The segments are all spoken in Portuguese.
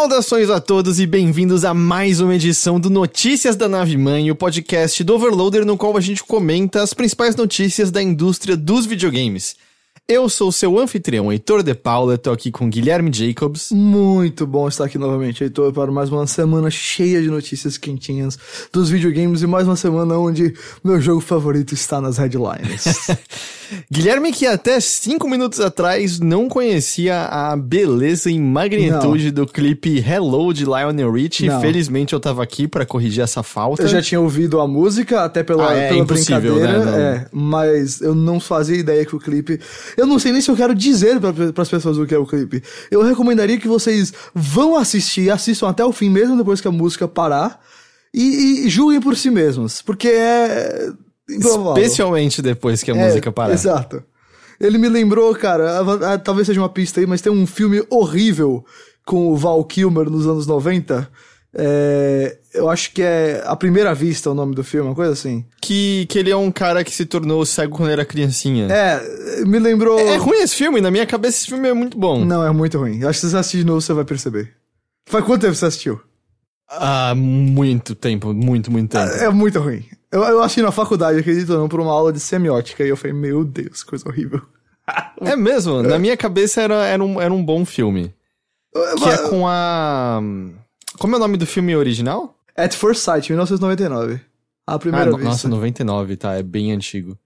Saudações a todos e bem-vindos a mais uma edição do Notícias da Nave Mãe, o podcast do Overloader no qual a gente comenta as principais notícias da indústria dos videogames. Eu sou o seu anfitrião, Heitor de Paula, tô aqui com Guilherme Jacobs. Muito bom estar aqui novamente, Heitor, para mais uma semana cheia de notícias quentinhas dos videogames e mais uma semana onde meu jogo favorito está nas headlines. Guilherme, que até cinco minutos atrás não conhecia a beleza e magnitude não. do clipe Hello de Lionel Richie. Não. Felizmente eu tava aqui para corrigir essa falta. Eu já tinha ouvido a música, até pela, ah, é, pela brincadeira, né? é, mas eu não fazia ideia que o clipe. Eu não sei nem se eu quero dizer para as pessoas o que é o clipe. Eu recomendaria que vocês vão assistir, assistam até o fim, mesmo depois que a música parar, e, e julguem por si mesmos, porque é Especialmente depois que a é, música parar. Exato. Ele me lembrou, cara, talvez seja uma pista aí, mas tem um filme horrível com o Val Kilmer nos anos 90. É, eu acho que é A Primeira Vista o nome do filme, uma coisa assim. Que, que ele é um cara que se tornou cego quando era criancinha. É, me lembrou. É, é ruim esse filme, na minha cabeça esse filme é muito bom. Não, é muito ruim. Eu acho que se você assistir de novo você vai perceber. Faz quanto tempo você assistiu? Ah, muito tempo, muito, muito tempo. É, é muito ruim. Eu, eu achei na faculdade, acredito ou não, por uma aula de semiótica, e eu falei, meu Deus, coisa horrível. é mesmo? Na minha cabeça era, era, um, era um bom filme. Que é com a. Como é o nome do filme original? At First Sight, 1999. A primeira ah, vez. Nossa, 99, tá? É bem antigo.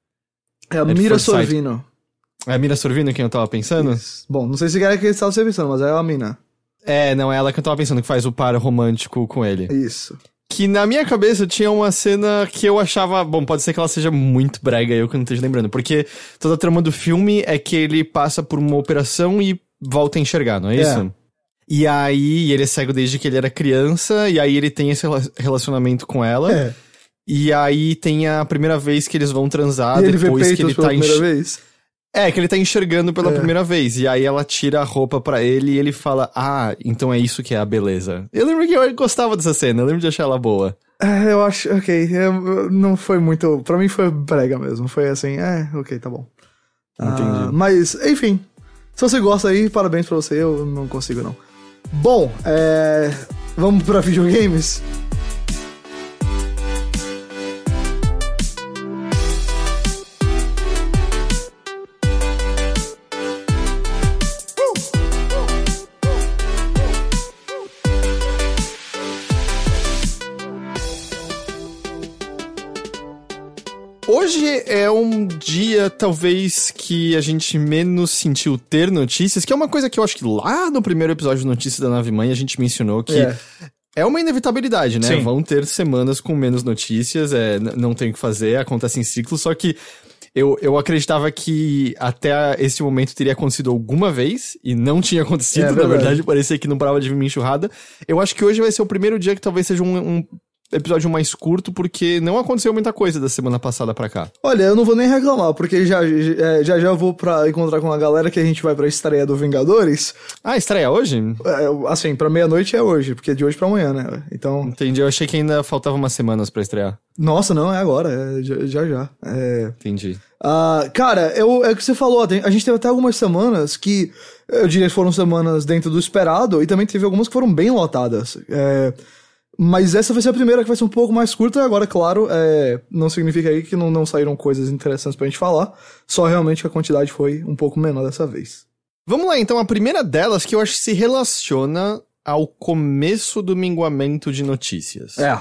É a At Mira Sorvino. É a Mira Sorvino quem eu tava pensando? Isso. Bom, não sei se era que ele estava pensando, mas é a mina. É, não, é ela que eu tava pensando, que faz o par romântico com ele. Isso. Que na minha cabeça tinha uma cena que eu achava. Bom, pode ser que ela seja muito brega, eu que não esteja lembrando. Porque toda a trama do filme é que ele passa por uma operação e volta a enxergar, não é, é. isso? E aí, ele é cego desde que ele era criança, e aí ele tem esse relacionamento com ela. É. E aí tem a primeira vez que eles vão transar, e depois que ele tá enxergando. vez. É, que ele tá enxergando pela é. primeira vez. E aí ela tira a roupa para ele e ele fala: Ah, então é isso que é a beleza. Eu lembro que eu gostava dessa cena, eu lembro de achar ela boa. É, eu acho, ok. Eu, não foi muito. Pra mim foi brega mesmo. Foi assim, é, ok, tá bom. Entendi. Ah, mas, enfim. Se você gosta aí, parabéns pra você. Eu não consigo, não. Bom, é. Vamos pra videogames? Hoje é um dia, talvez, que a gente menos sentiu ter notícias, que é uma coisa que eu acho que lá no primeiro episódio de Notícias da Nave Mãe a gente mencionou que é, é uma inevitabilidade, né? Sim. Vão ter semanas com menos notícias, é, não tem o que fazer, acontece em ciclo, só que eu, eu acreditava que até esse momento teria acontecido alguma vez, e não tinha acontecido, é, na verdade, parecia que não parava de vir enxurrada. Eu acho que hoje vai ser o primeiro dia que talvez seja um, um episódio mais curto, porque não aconteceu muita coisa da semana passada pra cá. Olha, eu não vou nem reclamar, porque já já, já vou pra encontrar com a galera que a gente vai pra estreia do Vingadores. Ah, estreia hoje? É, assim, pra meia-noite é hoje, porque é de hoje pra amanhã, né? Então. Entendi, eu achei que ainda faltava umas semanas pra estrear. Nossa, não, é agora, é já já. É... Entendi. Uh, cara, eu, é o que você falou, a gente teve até algumas semanas que eu diria que foram semanas dentro do esperado, e também teve algumas que foram bem lotadas. É. Mas essa vai ser a primeira que vai ser um pouco mais curta. Agora, claro, é, não significa aí que não, não saíram coisas interessantes pra gente falar. Só realmente que a quantidade foi um pouco menor dessa vez. Vamos lá, então. A primeira delas que eu acho que se relaciona ao começo do minguamento de notícias. É.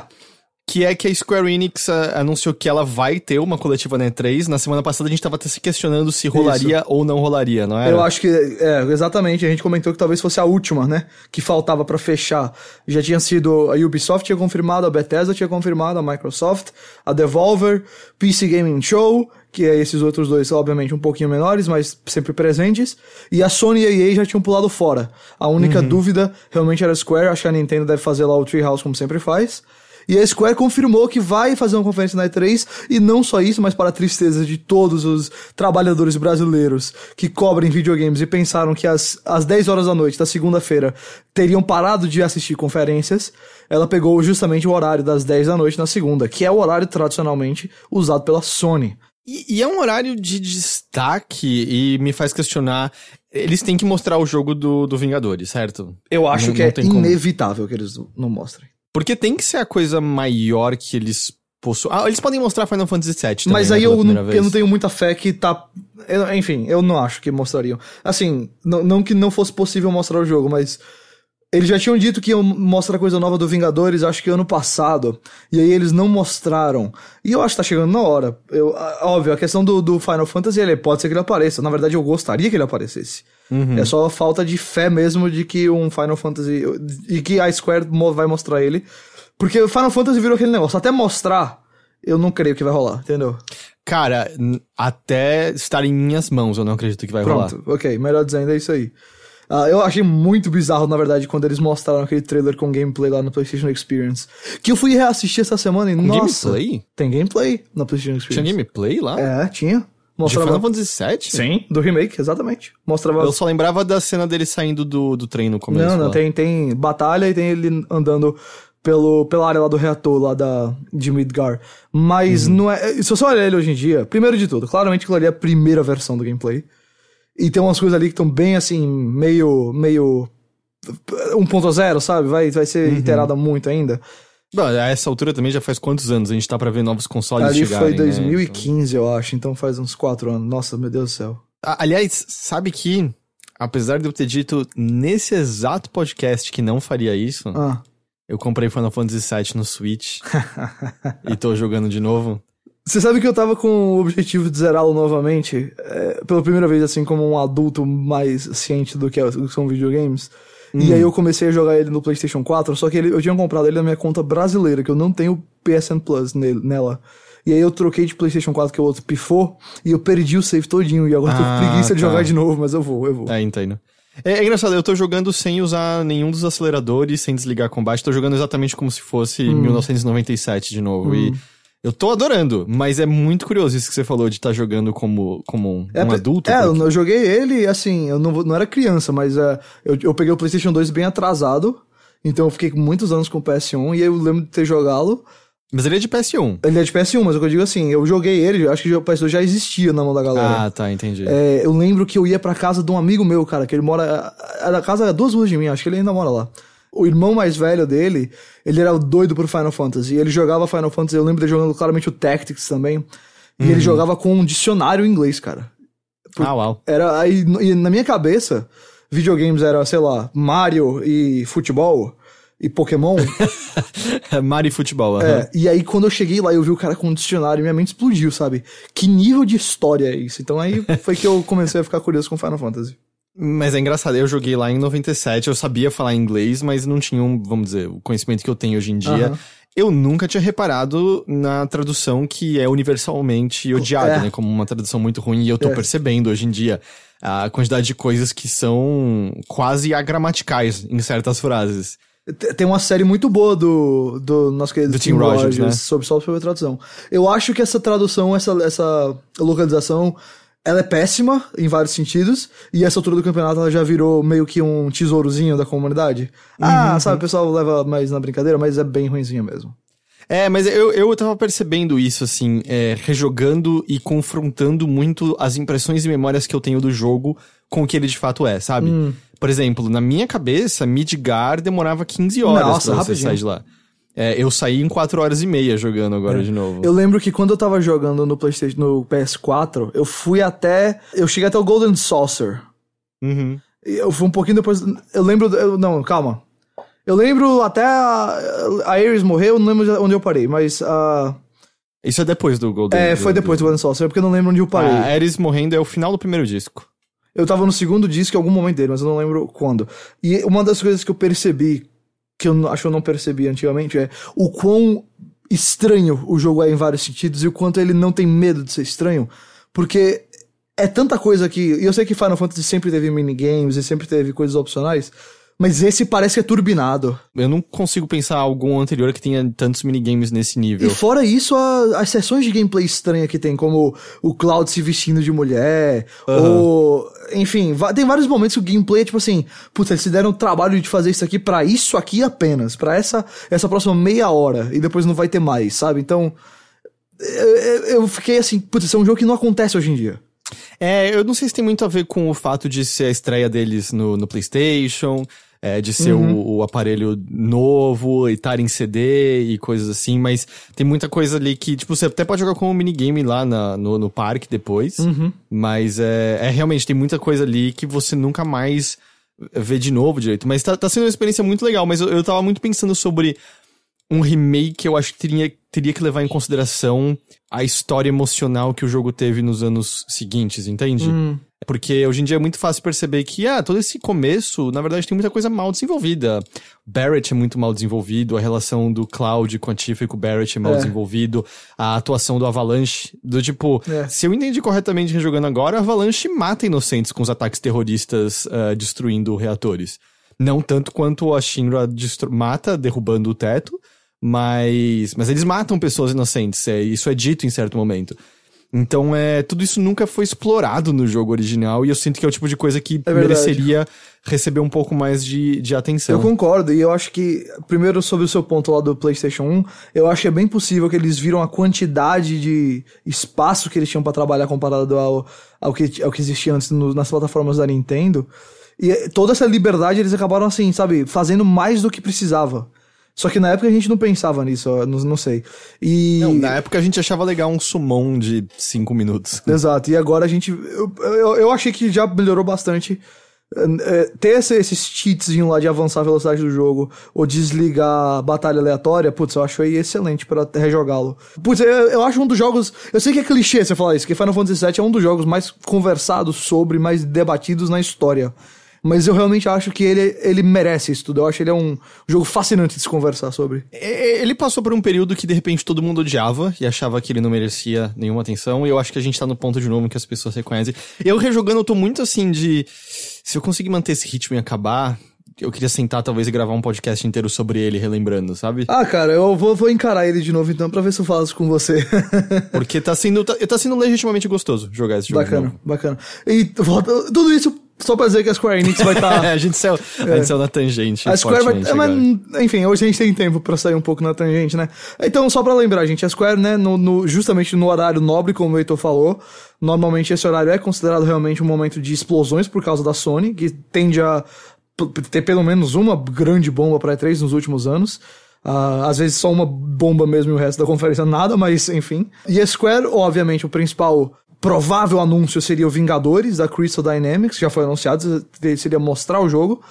que é que a Square Enix a, anunciou que ela vai ter uma coletiva na E3. Na semana passada a gente tava até se questionando se rolaria Isso. ou não rolaria, não é? Eu acho que, é, exatamente, a gente comentou que talvez fosse a última, né, que faltava para fechar. Já tinha sido, a Ubisoft tinha confirmado, a Bethesda tinha confirmado, a Microsoft, a Devolver, PC Gaming Show, que é esses outros dois, obviamente, um pouquinho menores, mas sempre presentes. E a Sony e a EA já tinham pulado fora. A única uhum. dúvida realmente era a Square, acho que a Nintendo deve fazer lá o Treehouse como sempre faz. E a Square confirmou que vai fazer uma conferência na E3, e não só isso, mas para a tristeza de todos os trabalhadores brasileiros que cobrem videogames e pensaram que às, às 10 horas da noite da segunda-feira teriam parado de assistir conferências, ela pegou justamente o horário das 10 da noite na segunda, que é o horário tradicionalmente usado pela Sony. E, e, é um horário de destaque e me faz questionar. Eles têm que mostrar o jogo do, do Vingadores, certo? Eu acho não, que não é inevitável como. que eles não mostrem. Porque tem que ser a coisa maior que eles possuem. Ah, eles podem mostrar Final Fantasy VII também, Mas né, aí eu, não, eu não tenho muita fé que tá... Eu, enfim, eu não acho que mostrariam. Assim, não, não que não fosse possível mostrar o jogo, mas... Eles já tinham dito que iam mostrar coisa nova do Vingadores, acho que ano passado. E aí eles não mostraram. E eu acho que tá chegando na hora. Eu, óbvio, a questão do, do Final Fantasy, ele pode ser que ele apareça. Na verdade, eu gostaria que ele aparecesse. Uhum. É só falta de fé mesmo de que um Final Fantasy. e que a Square vai mostrar ele. Porque o Final Fantasy virou aquele negócio. Até mostrar, eu não creio que vai rolar, entendeu? Cara, até estar em minhas mãos, eu não acredito que vai Pronto, rolar. Pronto, ok. Melhor dizendo, é isso aí. Uh, eu achei muito bizarro, na verdade, quando eles mostraram aquele trailer com gameplay lá no PlayStation Experience. Que eu fui reassistir essa semana e, com nossa... gameplay? Tem gameplay no PlayStation Experience. Tinha gameplay lá? É, tinha. Mostrava... De Final Fantasy VII? Sim, do remake, exatamente. Mostrava... Eu só lembrava da cena dele saindo do, do trem no começo. Não, não, tem, tem batalha e tem ele andando pelo, pela área lá do reator, lá da, de Midgar. Mas uhum. não é... Se você olhar ele hoje em dia, primeiro de tudo, claramente aquilo ali é a primeira versão do gameplay. E tem umas coisas ali que estão bem, assim, meio... meio 1.0, sabe? Vai, vai ser uhum. iterada muito ainda. Bom, a essa altura também já faz quantos anos a gente tá pra ver novos consoles Ali chegarem, foi 2015, né? eu acho, então faz uns 4 anos. Nossa, meu Deus do céu. Aliás, sabe que, apesar de eu ter dito nesse exato podcast que não faria isso, ah. eu comprei Final Fantasy VII no Switch e tô jogando de novo. Você sabe que eu tava com o objetivo de zerá-lo novamente, é, pela primeira vez, assim, como um adulto mais ciente do que são videogames. Hum. E aí eu comecei a jogar ele no PlayStation 4, só que ele, eu tinha comprado ele na minha conta brasileira, que eu não tenho PSN Plus nele, nela. E aí eu troquei de PlayStation 4, que é o outro pifou, e eu perdi o save todinho. E agora ah, tô com preguiça tá. de jogar de novo, mas eu vou, eu vou. É, entendo. É, é, engraçado, eu tô jogando sem usar nenhum dos aceleradores, sem desligar combate, tô jogando exatamente como se fosse hum. 1997 de novo. Hum. E eu tô adorando, mas é muito curioso isso que você falou de estar tá jogando como, como um, é, um adulto. É, porque... eu joguei ele, assim, eu não, não era criança, mas uh, eu, eu peguei o PlayStation 2 bem atrasado, então eu fiquei muitos anos com o PS1 e eu lembro de ter jogado. Mas ele é de PS1. Ele é de PS1, mas o que eu digo assim, eu joguei ele, acho que o PS2 já existia na mão da galera. Ah, tá, entendi. É, eu lembro que eu ia pra casa de um amigo meu, cara, que ele mora. A casa é duas ruas de mim, acho que ele ainda mora lá o irmão mais velho dele, ele era doido pro Final Fantasy. Ele jogava Final Fantasy, eu lembro dele jogando claramente o Tactics também. E uhum. ele jogava com um dicionário em inglês, cara. Por, ah, uau. Era aí, e na minha cabeça, videogames era, sei lá, Mario e futebol e Pokémon. Mario e futebol, É, e aí quando eu cheguei lá eu vi o cara com um dicionário minha mente explodiu, sabe? Que nível de história é isso? Então aí foi que eu comecei a ficar curioso com Final Fantasy. Mas é engraçado, eu joguei lá em 97, eu sabia falar inglês, mas não tinha, um, vamos dizer, o conhecimento que eu tenho hoje em dia. Uhum. Eu nunca tinha reparado na tradução que é universalmente odiada, é. né? Como uma tradução muito ruim, e eu tô é. percebendo hoje em dia a quantidade de coisas que são quase agramaticais em certas frases. Tem uma série muito boa do, do nosso querido do Tim Rogers, Rogers né? sobre só sobre a tradução. Eu acho que essa tradução, essa, essa localização ela é péssima em vários sentidos, e essa altura do campeonato ela já virou meio que um tesourozinho da comunidade. Uhum, ah, sabe, o pessoal leva mais na brincadeira, mas é bem ruimzinha mesmo. É, mas eu, eu tava percebendo isso, assim, é, rejogando e confrontando muito as impressões e memórias que eu tenho do jogo com o que ele de fato é, sabe? Hum. Por exemplo, na minha cabeça, Midgar demorava 15 horas Nossa, pra você rapidinho. sair de lá. É, eu saí em 4 horas e meia jogando agora é. de novo. Eu lembro que quando eu tava jogando no PlayStation, no PS4, eu fui até. Eu cheguei até o Golden Saucer. Uhum. Eu fui um pouquinho depois. Eu lembro. Eu, não, calma. Eu lembro até a, a Ares morrer, eu não lembro onde eu parei, mas a. Isso é depois do Golden É, foi depois do Golden Saucer, porque eu não lembro onde eu parei. A Ares morrendo é o final do primeiro disco. Eu tava no segundo disco em algum momento dele, mas eu não lembro quando. E uma das coisas que eu percebi, que eu acho que eu não percebi antigamente, é o quão estranho o jogo é em vários sentidos e o quanto ele não tem medo de ser estranho. Porque é tanta coisa que. E eu sei que Final Fantasy sempre teve minigames e sempre teve coisas opcionais. Mas esse parece que é turbinado. Eu não consigo pensar algum anterior que tenha tantos minigames nesse nível. E fora isso, a, as sessões de gameplay estranha que tem, como o Cloud se vestindo de mulher, uhum. ou. Enfim, tem vários momentos que o gameplay é tipo assim, putz, eles se deram o trabalho de fazer isso aqui para isso aqui apenas, para essa, essa próxima meia hora, e depois não vai ter mais, sabe? Então. Eu, eu fiquei assim, putz, esse é um jogo que não acontece hoje em dia. É, eu não sei se tem muito a ver com o fato de ser a estreia deles no, no PlayStation, é, de ser uhum. o, o, aparelho novo e estar em CD e coisas assim, mas tem muita coisa ali que, tipo, você até pode jogar como um minigame lá na, no, no parque depois, uhum. mas é, é realmente, tem muita coisa ali que você nunca mais vê de novo direito. Mas tá, tá sendo uma experiência muito legal, mas eu, eu tava muito pensando sobre um remake, eu acho que teria, teria que levar em consideração a história emocional que o jogo teve nos anos seguintes, entende? Hum. Porque hoje em dia é muito fácil perceber que, ah, todo esse começo, na verdade, tem muita coisa mal desenvolvida. Barrett é muito mal desenvolvido, a relação do Cloud com a Tifa e com o Barrett é mal é. desenvolvido, a atuação do Avalanche, do tipo, é. se eu entendi corretamente rejogando agora, Avalanche mata inocentes com os ataques terroristas uh, destruindo reatores. Não tanto quanto a Shinra mata derrubando o teto, mas, mas eles matam pessoas inocentes, é, isso é dito em certo momento. Então, é, tudo isso nunca foi explorado no jogo original e eu sinto que é o tipo de coisa que é mereceria receber um pouco mais de, de atenção. Eu concordo, e eu acho que, primeiro sobre o seu ponto lá do PlayStation 1, eu acho que é bem possível que eles viram a quantidade de espaço que eles tinham para trabalhar comparado ao, ao, que, ao que existia antes no, nas plataformas da Nintendo. E toda essa liberdade eles acabaram assim, sabe, fazendo mais do que precisava. Só que na época a gente não pensava nisso, não, não sei. E... Não, na época a gente achava legal um summon de 5 minutos. Exato, e agora a gente. Eu, eu, eu achei que já melhorou bastante. É, ter esse, esses cheatzinho lá de avançar a velocidade do jogo ou desligar a batalha aleatória, putz, eu acho aí excelente para rejogá-lo. Putz, eu, eu, acho um dos jogos. Eu sei que é clichê você falar isso, que Final Fantasy VII é um dos jogos mais conversados sobre, mais debatidos na história. Mas eu realmente acho que ele, ele merece isso tudo. Eu acho que ele é um jogo fascinante de se conversar sobre. Ele passou por um período que de repente todo mundo odiava e achava que ele não merecia nenhuma atenção. E eu acho que a gente tá no ponto de novo que as pessoas reconhecem. Eu rejogando, eu tô muito assim de. Se eu conseguir manter esse ritmo e acabar, eu queria sentar talvez e gravar um podcast inteiro sobre ele, relembrando, sabe? Ah, cara, eu vou, vou encarar ele de novo então pra ver se eu faço com você. Porque tá sendo, tá, tá sendo legitimamente gostoso jogar esse jogo. Bacana, bacana. E tudo isso só pra dizer que a Square Enix vai estar. Tá... a, gente saiu, é. a gente saiu na tangente. A Square vai. É, mas, enfim, hoje a gente tem tempo pra sair um pouco na tangente, né? Então, só pra lembrar, gente, a Square, né, no, no, justamente no horário nobre, como o Heitor falou, normalmente esse horário é considerado realmente um momento de explosões por causa da Sony, que tende a ter pelo menos uma grande bomba pra E3 nos últimos anos. Uh, às vezes só uma bomba mesmo e o resto da conferência nada, mas enfim. E a Square, obviamente, o principal provável anúncio seria o Vingadores da Crystal Dynamics, já foi anunciado, seria mostrar o jogo.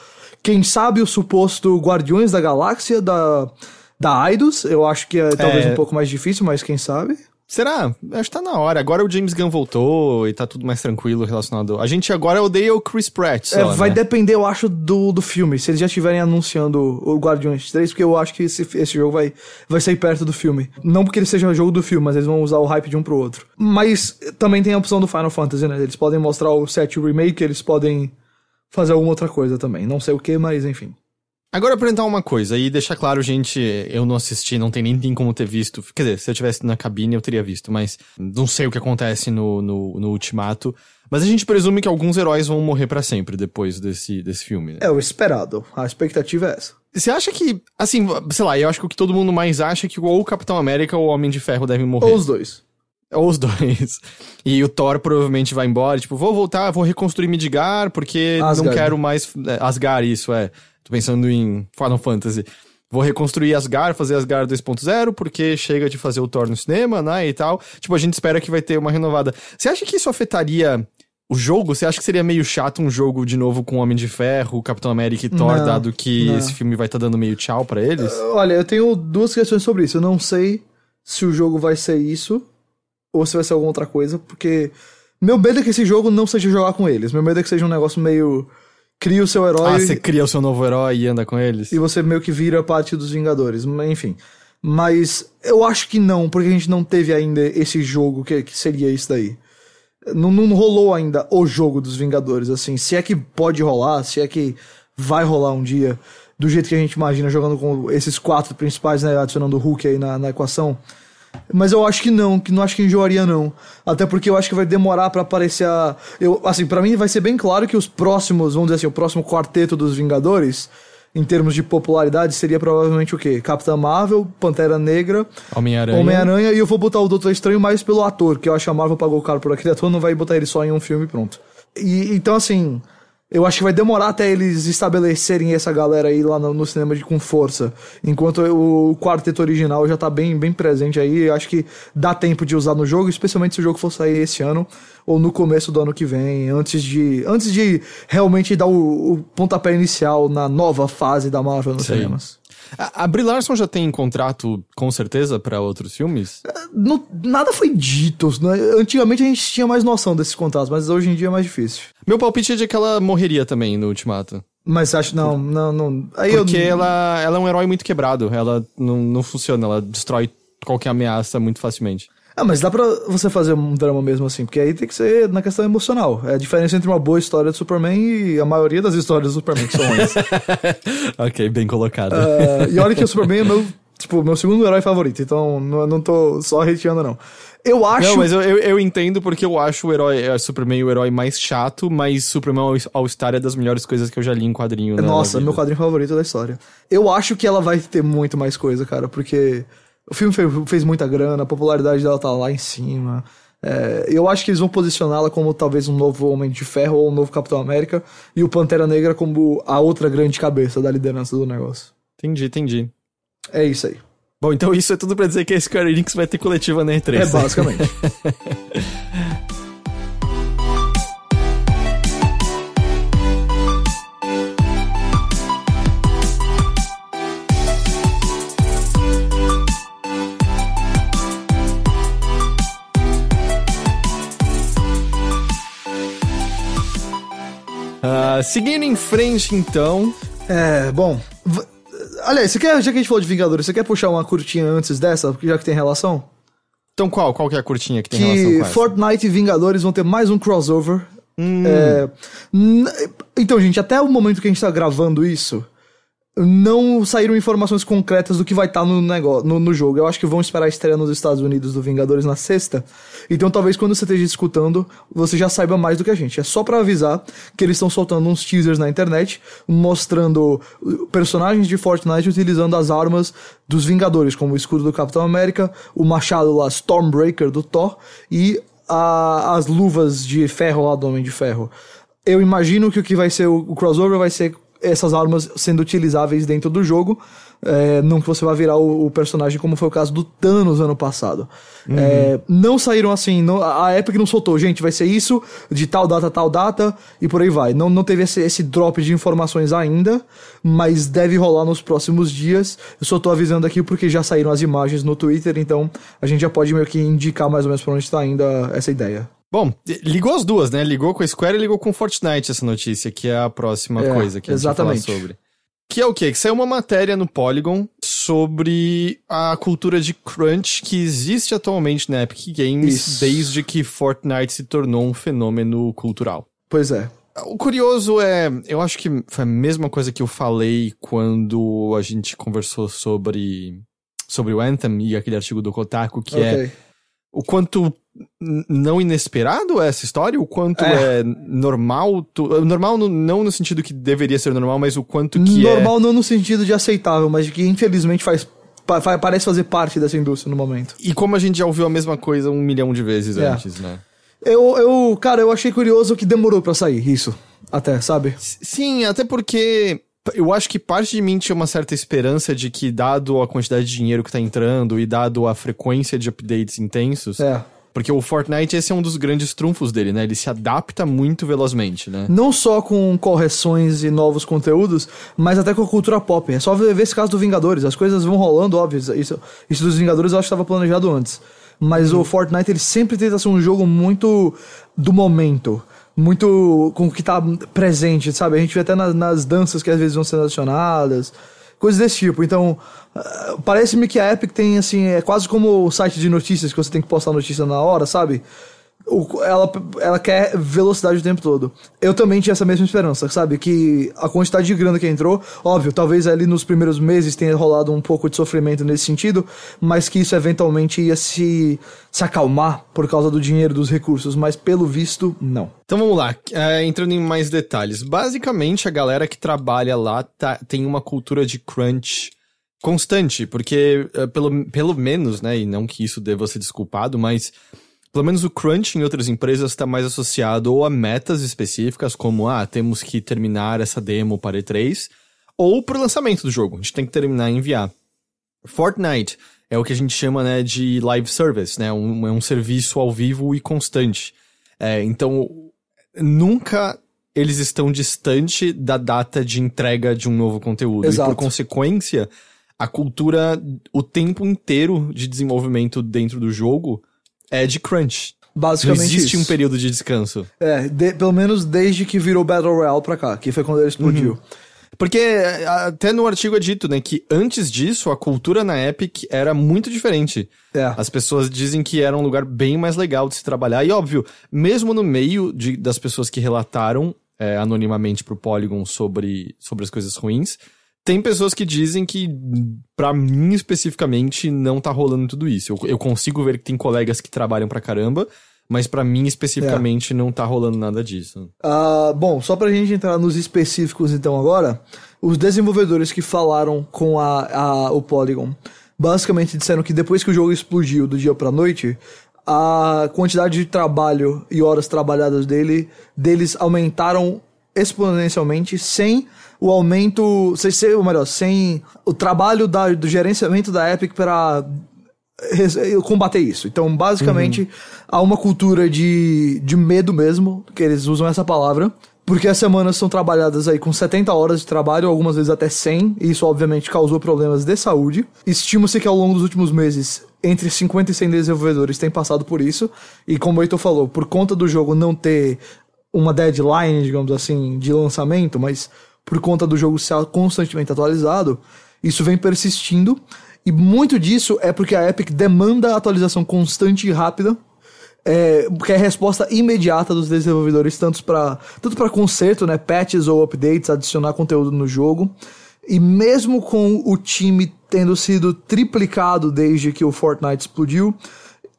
Quem sabe o suposto Guardiões da Galáxia da, da Eidos, eu acho que é talvez é... um pouco mais difícil, mas quem sabe. Será? Acho que tá na hora. Agora o James Gunn voltou e tá tudo mais tranquilo relacionado. A gente agora odeia o Chris Pratt. Só, é, vai né? depender, eu acho, do, do filme. Se eles já estiverem anunciando o Guardiões 3, porque eu acho que esse, esse jogo vai, vai sair perto do filme. Não porque ele seja o jogo do filme, mas eles vão usar o hype de um pro outro. Mas também tem a opção do Final Fantasy, né? Eles podem mostrar o 7 Remake, eles podem fazer alguma outra coisa também. Não sei o que, mas enfim. Agora, apresentar uma coisa e deixar claro, gente, eu não assisti, não tem nem, como ter visto. Quer dizer, se eu tivesse na cabine eu teria visto, mas não sei o que acontece no, no, no Ultimato. Mas a gente presume que alguns heróis vão morrer para sempre depois desse, desse filme, né? É o esperado. A expectativa é essa. Você acha que, assim, sei lá, eu acho que o que todo mundo mais acha é que ou o Capitão América ou o Homem de Ferro devem morrer. Ou os dois. Ou os dois. E o Thor provavelmente vai embora, tipo, vou voltar, vou reconstruir Midgar porque Asgard. não quero mais. É, Asgard, isso é. Tô pensando em Final Fantasy. Vou reconstruir Asgard, fazer Asgard 2.0, porque chega de fazer o Thor no cinema, né, e tal. Tipo, a gente espera que vai ter uma renovada. Você acha que isso afetaria o jogo, você acha que seria meio chato um jogo de novo com Homem de Ferro, Capitão América e Thor, Não, dado que não. esse filme vai estar dando meio tchau pra eles? Olha, eu tenho duas questões sobre isso. Eu não sei se o jogo vai ser isso ou se vai ser alguma outra coisa, porque meu medo é que esse jogo não seja jogar com eles. Meu medo é que seja um negócio meio cria o seu herói ah, você cria o seu novo herói e anda com eles? e você meio que vira parte dos Vingadores, enfim. Mas eu acho que não, porque a gente não teve ainda esse jogo que, que seria isso daí. Não, não rolou ainda o jogo dos Vingadores, assim. Se é que pode rolar, se é que vai rolar um dia, do jeito que a gente imagina, jogando com esses quatro principais, né? Adicionando o Hulk aí na, na equação. Mas eu acho que não, que não acho que enjoaria não. Até porque eu acho que vai demorar pra aparecer a eu assim, para mim vai ser bem claro que os próximos, vamos dizer assim, o próximo quarteto dos Vingadores em termos de popularidade seria provavelmente o quê? Capitã Marvel, Pantera Negra, Homem-Aranha. Homem-Aranha e eu vou botar o Doutor Estranho mais pelo ator, que eu acho que a Marvel pagou caro por aquele ator, não vai botar ele só em um filme pronto. E então assim, eu acho que vai demorar até eles estabelecerem essa galera aí lá no, no cinema de, com força. Enquanto o quarteto original já tá bem, bem presente aí. Eu acho que dá tempo de usar no jogo, especialmente se o jogo for sair esse ano ou no começo do ano que vem, antes de, antes de realmente dar o, o pontapé inicial na nova fase da Marvel nos Sim. cinemas. A, a Brie Larson já tem contrato, com certeza, pra outros filmes? Não- nada foi dito. Né? Antigamente a gente tinha mais noção desses contratos, mas hoje em dia é mais difícil. Meu palpite é de que ela morreria também no Ultimato. Mas acho não, não, não. Aí Porque eu, ela, ela é um herói muito quebrado. Ela não, não funciona, ela destrói qualquer ameaça muito facilmente. Ah, mas dá pra você fazer um drama mesmo assim, porque aí tem que ser na questão emocional. É a diferença entre uma boa história do Superman e a maioria das histórias do Superman que são ruins. ok, bem colocado. Ah, e olha que o Superman é meu, tipo, meu segundo herói favorito, então não, não tô só hateando, não. Eu acho. Não, mas eu, eu, eu entendo porque eu acho o herói, é, Superman o herói mais chato, mas Superman All- All-Star é das melhores coisas que eu já li em quadrinho. né, Nossa, meu quadrinho favorito da história. Eu acho que ela vai ter muito mais coisa, cara, porque o filme fez, fez muita grana, a popularidade dela tá lá em cima. É, eu acho que eles vão posicioná-la como talvez um novo Homem de Ferro ou um novo Capitão América e o Pantera Negra como a outra grande cabeça da liderança do negócio. Entendi, entendi. É isso aí. Bom, então isso é tudo pra dizer que a Square Enix vai ter coletiva na E3. É basicamente. seguindo em frente, então. É, bom. Aliás, você quer, já que a gente falou de Vingadores, você quer puxar uma curtinha antes dessa, já que tem relação? Então qual? Qual que é a curtinha que tem relação que com essa? Fortnite e Vingadores vão ter mais um crossover. Hum. É, então, gente, até o momento que a gente tá gravando isso, não saíram informações concretas do que vai estar no, negócio, no, no jogo. Eu acho que vão esperar a estreia nos Estados Unidos do Vingadores na sexta. Então, talvez quando você esteja escutando, você já saiba mais do que a gente. É só pra avisar que eles estão soltando uns teasers na internet, mostrando uh, personagens de Fortnite utilizando as armas dos Vingadores, como o escudo do Capitão América, o machado lá, Stormbreaker do Thor e a- as luvas de ferro lá do Homem de Ferro. Eu imagino que o que vai ser o crossover vai ser essas armas sendo utilizáveis dentro do jogo. É, não que você vai virar o, o personagem como foi o caso do Thanos ano passado. É, não saíram assim, não- a Epic não soltou, gente, vai ser isso, de tal data, tal data, e por aí vai. Não, não teve esse, esse drop de informações ainda, mas deve rolar nos próximos dias. Eu só tô avisando aqui porque já saíram as imagens no Twitter, então a gente já pode meio que indicar mais ou menos pra onde tá indo essa ideia. Bom, ligou as duas, né? Ligou com a Square e ligou com Fortnite essa notícia, que é a próxima É, coisa que a gente vai falar exatamente. sobre. Que é o quê? Que saiu uma matéria no Polygon sobre a cultura de crunch que existe atualmente na Epic Games Isso. desde que Fortnite se tornou um fenômeno cultural. Pois é. O curioso é, eu acho que foi a mesma coisa que eu falei quando a gente conversou sobre sobre o Anthem e aquele artigo do Kotaku, que é Ok. O quanto não inesperado é essa história, o quanto é, É. normal, tu- normal no- não no sentido que deveria ser normal, mas o quanto que é Normal não no sentido de aceitável, mas de que infelizmente faz, pa- fa- parece fazer parte dessa indústria no momento. e como a gente já ouviu a mesma coisa um milhão de vezes É. antes, né? Eu, eu, cara, eu achei curioso que demorou pra sair isso. Até, sabe? S- Sim, até porque eu acho que parte de mim tinha uma certa esperança de que, dado a quantidade de dinheiro que tá entrando e dado a frequência de updates intensos, É. Porque o Fortnite, esse é um dos grandes trunfos dele, né? Ele se adapta muito velozmente, né? Não só com correções e novos conteúdos, mas até com a cultura pop. É só ver esse caso do Vingadores. As coisas vão rolando, óbvio. Isso, isso dos Vingadores eu acho que estava planejado antes. Mas o Fortnite, ele sempre tenta ser um jogo muito do momento. Muito com o que tá presente, sabe? A gente vê até nas, nas danças que às vezes vão sendo adicionadas coisas desse tipo. Então, uh, parece-me que a Epic tem, assim, é quase como o site de notícias que você tem que postar notícia na hora, sabe? Ela, ela quer velocidade o tempo todo. Eu também tinha essa mesma esperança, sabe? Que a quantidade de grana que entrou, óbvio, talvez ali nos primeiros meses tenha rolado um pouco de sofrimento nesse sentido, mas que isso eventualmente ia se, se acalmar por causa do dinheiro, dos recursos, mas pelo visto, não. Então vamos lá, é, entrando em mais detalhes. Basicamente, a galera que trabalha lá tá, tem uma cultura de crunch constante, porque é, pelo, pelo menos, né, e não que isso deva ser desculpado, mas pelo menos o crunch em outras empresas está mais associado ou a metas específicas, como, ah, temos que terminar essa demo para E3, ou para o lançamento do jogo. A gente tem que terminar e enviar. Fortnite é o que a gente chama né, de live service, né? Um, é um serviço ao vivo e constante. É, então, nunca eles estão distante da data de entrega de um novo conteúdo. Exato. E por consequência, a cultura, o tempo inteiro de desenvolvimento dentro do jogo é de crunch. Basicamente Não existe isso. um período de descanso. É, de- pelo menos desde que virou Battle Royale pra cá, que foi quando ele explodiu. Porque é, até no artigo é dito, né, que antes disso a cultura na Epic era muito diferente. É. As pessoas dizem que era um lugar bem mais legal de se trabalhar. E óbvio, mesmo no meio de, das pessoas que relataram é, anonimamente pro Polygon sobre, sobre as coisas ruins, tem pessoas que dizem que, pra mim especificamente, não tá rolando tudo isso. Eu, eu consigo ver que tem colegas que trabalham pra caramba, mas pra mim especificamente não tá rolando nada disso. Ah, bom, só pra gente entrar nos específicos então agora, os desenvolvedores que falaram com a, a- o Polygon basicamente disseram que depois que o jogo explodiu do dia pra noite, a quantidade de trabalho e horas trabalhadas dele, deles aumentaram exponencialmente sem o aumento, sem ser, ou melhor, sem o trabalho da- do gerenciamento da Epic para combater isso. Então, basicamente, há uma cultura de, de medo mesmo, que eles usam essa palavra, porque as semanas são trabalhadas aí com 70 horas de trabalho, algumas vezes até 100, e isso obviamente causou problemas de saúde. Estima-se que ao longo dos últimos meses, entre 50 e 100 desenvolvedores têm passado por isso, e como o Heitor falou, por conta do jogo não ter uma deadline, digamos assim, de lançamento, mas por conta do jogo ser constantemente atualizado, isso vem persistindo. E muito disso é porque a Epic demanda atualização constante e rápida, é, que é a resposta imediata dos desenvolvedores, tanto para tanto para conserto, né, patches ou updates, adicionar conteúdo no jogo. E mesmo com o time tendo sido triplicado desde que o Fortnite explodiu,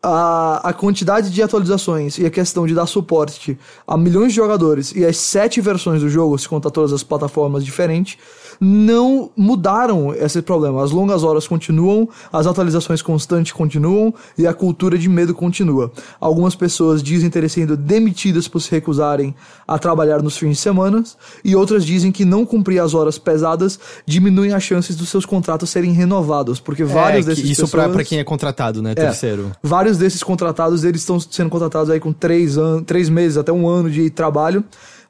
a, a quantidade de atualizações e a questão de dar suporte a milhões de jogadores e as sete versões do jogo, se contar todas as plataformas diferentes, não mudaram esse problema. As longas horas continuam, as atualizações constantes continuam e a cultura de medo continua. Algumas pessoas dizem terem sido demitidas por se recusarem a trabalhar nos fins de semana e outras dizem que não cumprir as horas pesadas diminuem as chances dos seus contratos serem renovados, porque vários É, que desses isso pessoas... pra quem é contratado, né? Terceiro. Vários desses contratados, eles estão sendo contratados aí com três, an três meses, até um ano de trabalho,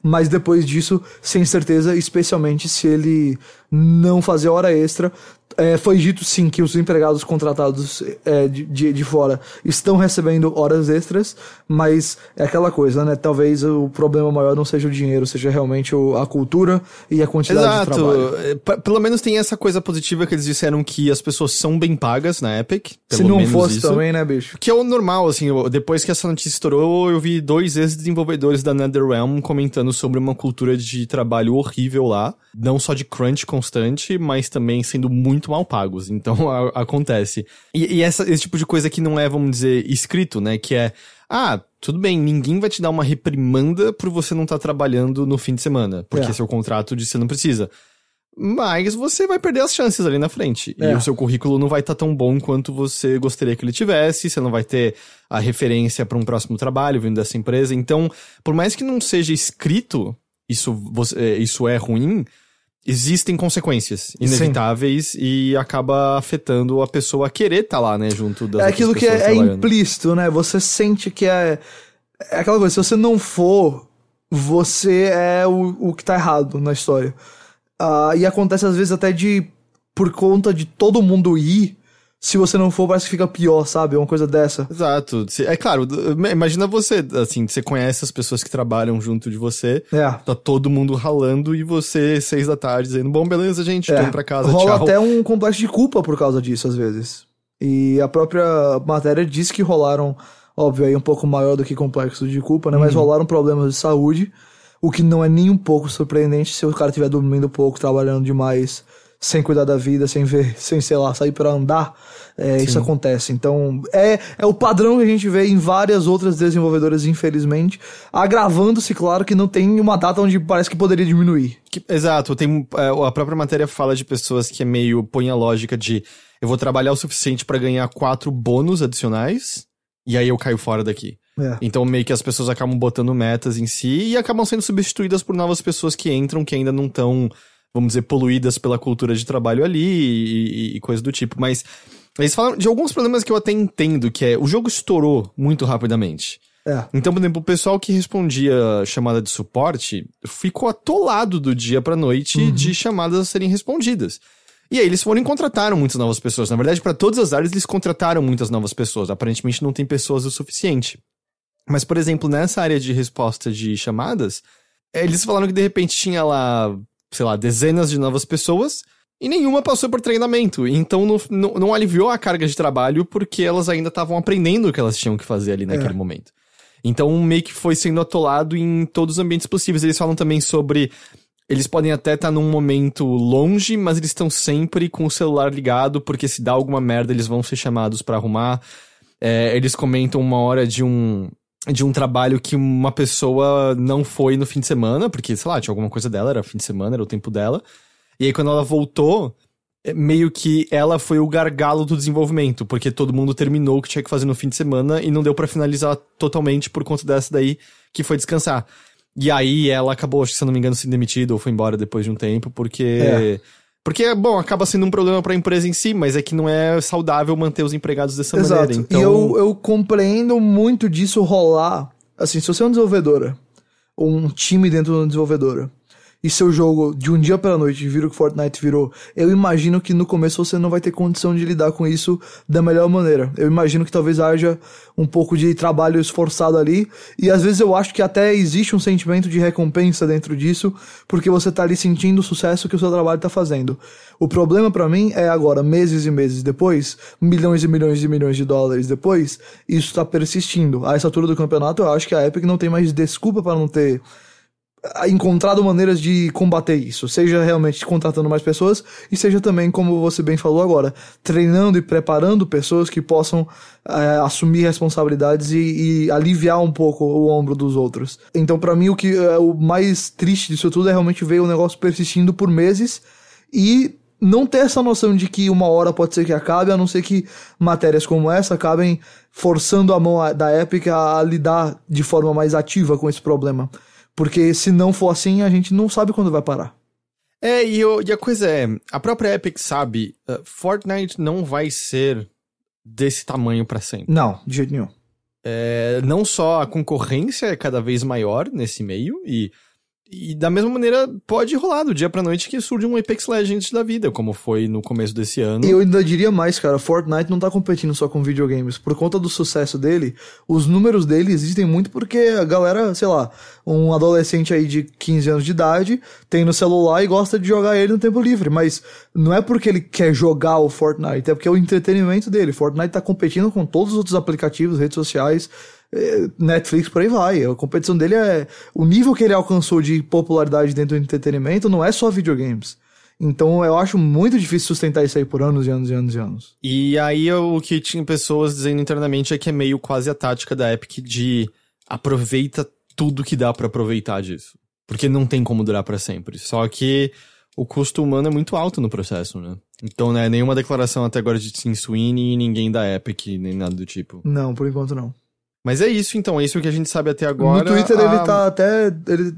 mas depois disso, sem certeza, especialmente se ele não fazer hora extra. É, foi dito sim que os empregados contratados é, de, de, de fora estão recebendo horas extras, mas é aquela coisa, né? Talvez o problema maior não seja o dinheiro, seja realmente o- a cultura e a quantidade de Exato. trabalho. É, p- Pelo menos tem essa coisa positiva que eles disseram que as pessoas são bem pagas na Epic. Se não fosse isso. também, né, bicho? Que é o normal, assim, depois que essa notícia estourou, eu vi dois ex-desenvolvedores da NetherRealm comentando sobre uma cultura de trabalho horrível lá. Não só de crunch constante, mas também sendo muito mal pagos. Então, a- acontece. E, e essa- esse tipo de coisa que não é, vamos dizer, escrito, né? Que é, ah, tudo bem, ninguém vai te dar uma reprimanda por você não estar trabalhando no fim de semana. Porque É. seu contrato que você não precisa. Mas você vai perder as chances ali na frente. E É. o seu currículo não vai estar tão bom quanto você gostaria que ele tivesse. Você não vai ter a referência para um próximo trabalho vindo dessa empresa. Então, por mais que não seja escrito, isso, você- é, isso é ruim. Existem consequências inevitáveis Sim. e acaba afetando a pessoa a querer estar tá lá, né, junto das É aquilo que é, é implícito, né? Você sente que é. É aquela coisa, se você não for, você é o, o que tá errado na história. Uh, e acontece às vezes até de. Por conta de todo mundo ir, se você não for, parece que fica pior, sabe? Uma coisa dessa. Exato. É claro, imagina você, assim, você conhece as pessoas que trabalham junto de você. É. Tá todo mundo ralando e você, seis da tarde, dizendo, bom, beleza, gente, é. tô indo pra casa, Rola tchau. até um complexo de culpa por causa disso, às vezes. E a própria matéria diz que rolaram, óbvio, aí um pouco maior do que complexo de culpa, né? Uhum. Mas rolaram problemas de saúde, o que não é nem um pouco surpreendente se o cara estiver dormindo pouco, trabalhando demais sem cuidar da vida, sem ver, sem, sei lá, sair para andar, é, isso acontece. Então, é, é o padrão que a gente vê em várias outras desenvolvedoras, infelizmente, agravando-se, claro, que não tem uma data onde parece que poderia diminuir. Que, exato, tem, é, a própria matéria fala de pessoas que é meio, põe a lógica de eu vou trabalhar o suficiente para ganhar quatro bônus adicionais, e aí eu caio fora daqui. É. Então, meio que as pessoas acabam botando metas em si e acabam sendo substituídas por novas pessoas que entram que ainda não estão vamos dizer, poluídas pela cultura de trabalho ali e, e, coisa do tipo. Mas eles falam de alguns problemas que eu até entendo, que é o jogo estourou muito rapidamente. É. Então, por exemplo, o pessoal que respondia chamada de suporte ficou atolado do dia pra noite uhum. de chamadas a serem respondidas. E aí eles foram e contrataram muitas novas pessoas. Na verdade, para todas as áreas, eles contrataram muitas novas pessoas. Aparentemente não tem pessoas o suficiente. Mas, por exemplo, nessa área de resposta de chamadas, eles falaram que de repente tinha lá sei lá, dezenas de novas pessoas e nenhuma passou por treinamento. Então não, não, não aliviou a carga de trabalho porque elas ainda estavam aprendendo o que elas tinham que fazer ali naquele é. momento. Então meio que foi sendo atolado em todos os ambientes possíveis. Eles falam também sobre. Eles podem até estar tá num momento longe, mas eles estão sempre com o celular ligado, porque se dá alguma merda, eles vão ser chamados para arrumar. É, eles comentam uma hora de um de um trabalho que uma pessoa não foi no fim de semana, porque, sei lá, tinha alguma coisa dela, era fim de semana, era o tempo dela. E aí, quando ela voltou, é, meio que ela foi o gargalo do desenvolvimento, porque todo mundo terminou o que tinha que fazer no fim de semana e não deu para finalizar totalmente por conta dessa daí que foi descansar. E aí ela acabou, se eu não me engano, sendo demitida ou foi embora depois de um tempo, porque. É. Porque, bom, acaba sendo um problema para a empresa em si, mas é que não é saudável manter os empregados dessa Exato. maneira. Então... E eu, eu compreendo muito disso rolar. Assim, se você é uma desenvolvedora, ou um time dentro de uma desenvolvedora, e seu jogo de um dia para noite vira o que Fortnite virou, eu imagino que no começo você não vai ter condição de lidar com isso da melhor maneira. Eu imagino que talvez haja um pouco de trabalho esforçado ali, e às vezes eu acho que até existe um sentimento de recompensa dentro disso, porque você tá ali sentindo o sucesso que o seu trabalho tá fazendo. O problema para mim é agora, meses e meses depois, milhões e milhões e milhões de dólares depois, isso tá persistindo. A essa altura do campeonato, eu acho que a Epic não tem mais desculpa para não ter encontrado maneiras de combater isso, seja realmente contratando mais pessoas e seja também, como você bem falou agora, treinando e preparando pessoas que possam é, assumir responsabilidades e, e, aliviar um pouco o ombro dos outros. Então, para mim, o que é o mais triste disso tudo é realmente ver o negócio persistindo por meses e não ter essa noção de que uma hora pode ser que acabe, a não ser que matérias como essa acabem forçando a mão da Epic a lidar de forma mais ativa com esse problema. Porque se não for assim, a gente não sabe quando vai parar. É, e, eu, e a coisa é, a própria Epic sabe, uh, Fortnite não vai ser desse tamanho para sempre. Não, de jeito nenhum. É, não só a concorrência é cada vez maior nesse meio, e e da mesma maneira, pode rolar do dia pra noite que surge um Apex Legends da vida, como foi no começo desse ano. Eu ainda diria mais, cara, Fortnite não tá competindo só com videogames. Por conta do sucesso dele, os números dele existem muito porque a galera, sei lá, um adolescente aí de 15 anos de idade tem no celular e gosta de jogar ele no tempo livre. Mas não é porque ele quer jogar o Fortnite, é porque é o entretenimento dele. Fortnite tá competindo com todos os outros aplicativos, redes sociais, Netflix por aí vai. A competição dele é. O nível que ele alcançou de popularidade dentro do entretenimento não é só videogames. Então eu acho muito difícil sustentar isso aí por anos e anos e anos e anos. E aí o que tinha pessoas dizendo internamente é que é meio quase a tática da Epic de aproveita tudo que dá para aproveitar disso. Porque não tem como durar para sempre. Só que o custo humano é muito alto no processo, né? Então, né, nenhuma declaração até agora de Tim Sweeney e ninguém da Epic, nem nada do tipo. Não, por enquanto não. Mas é isso então, é isso que a gente sabe até agora. No Twitter a... ele tá até. Ele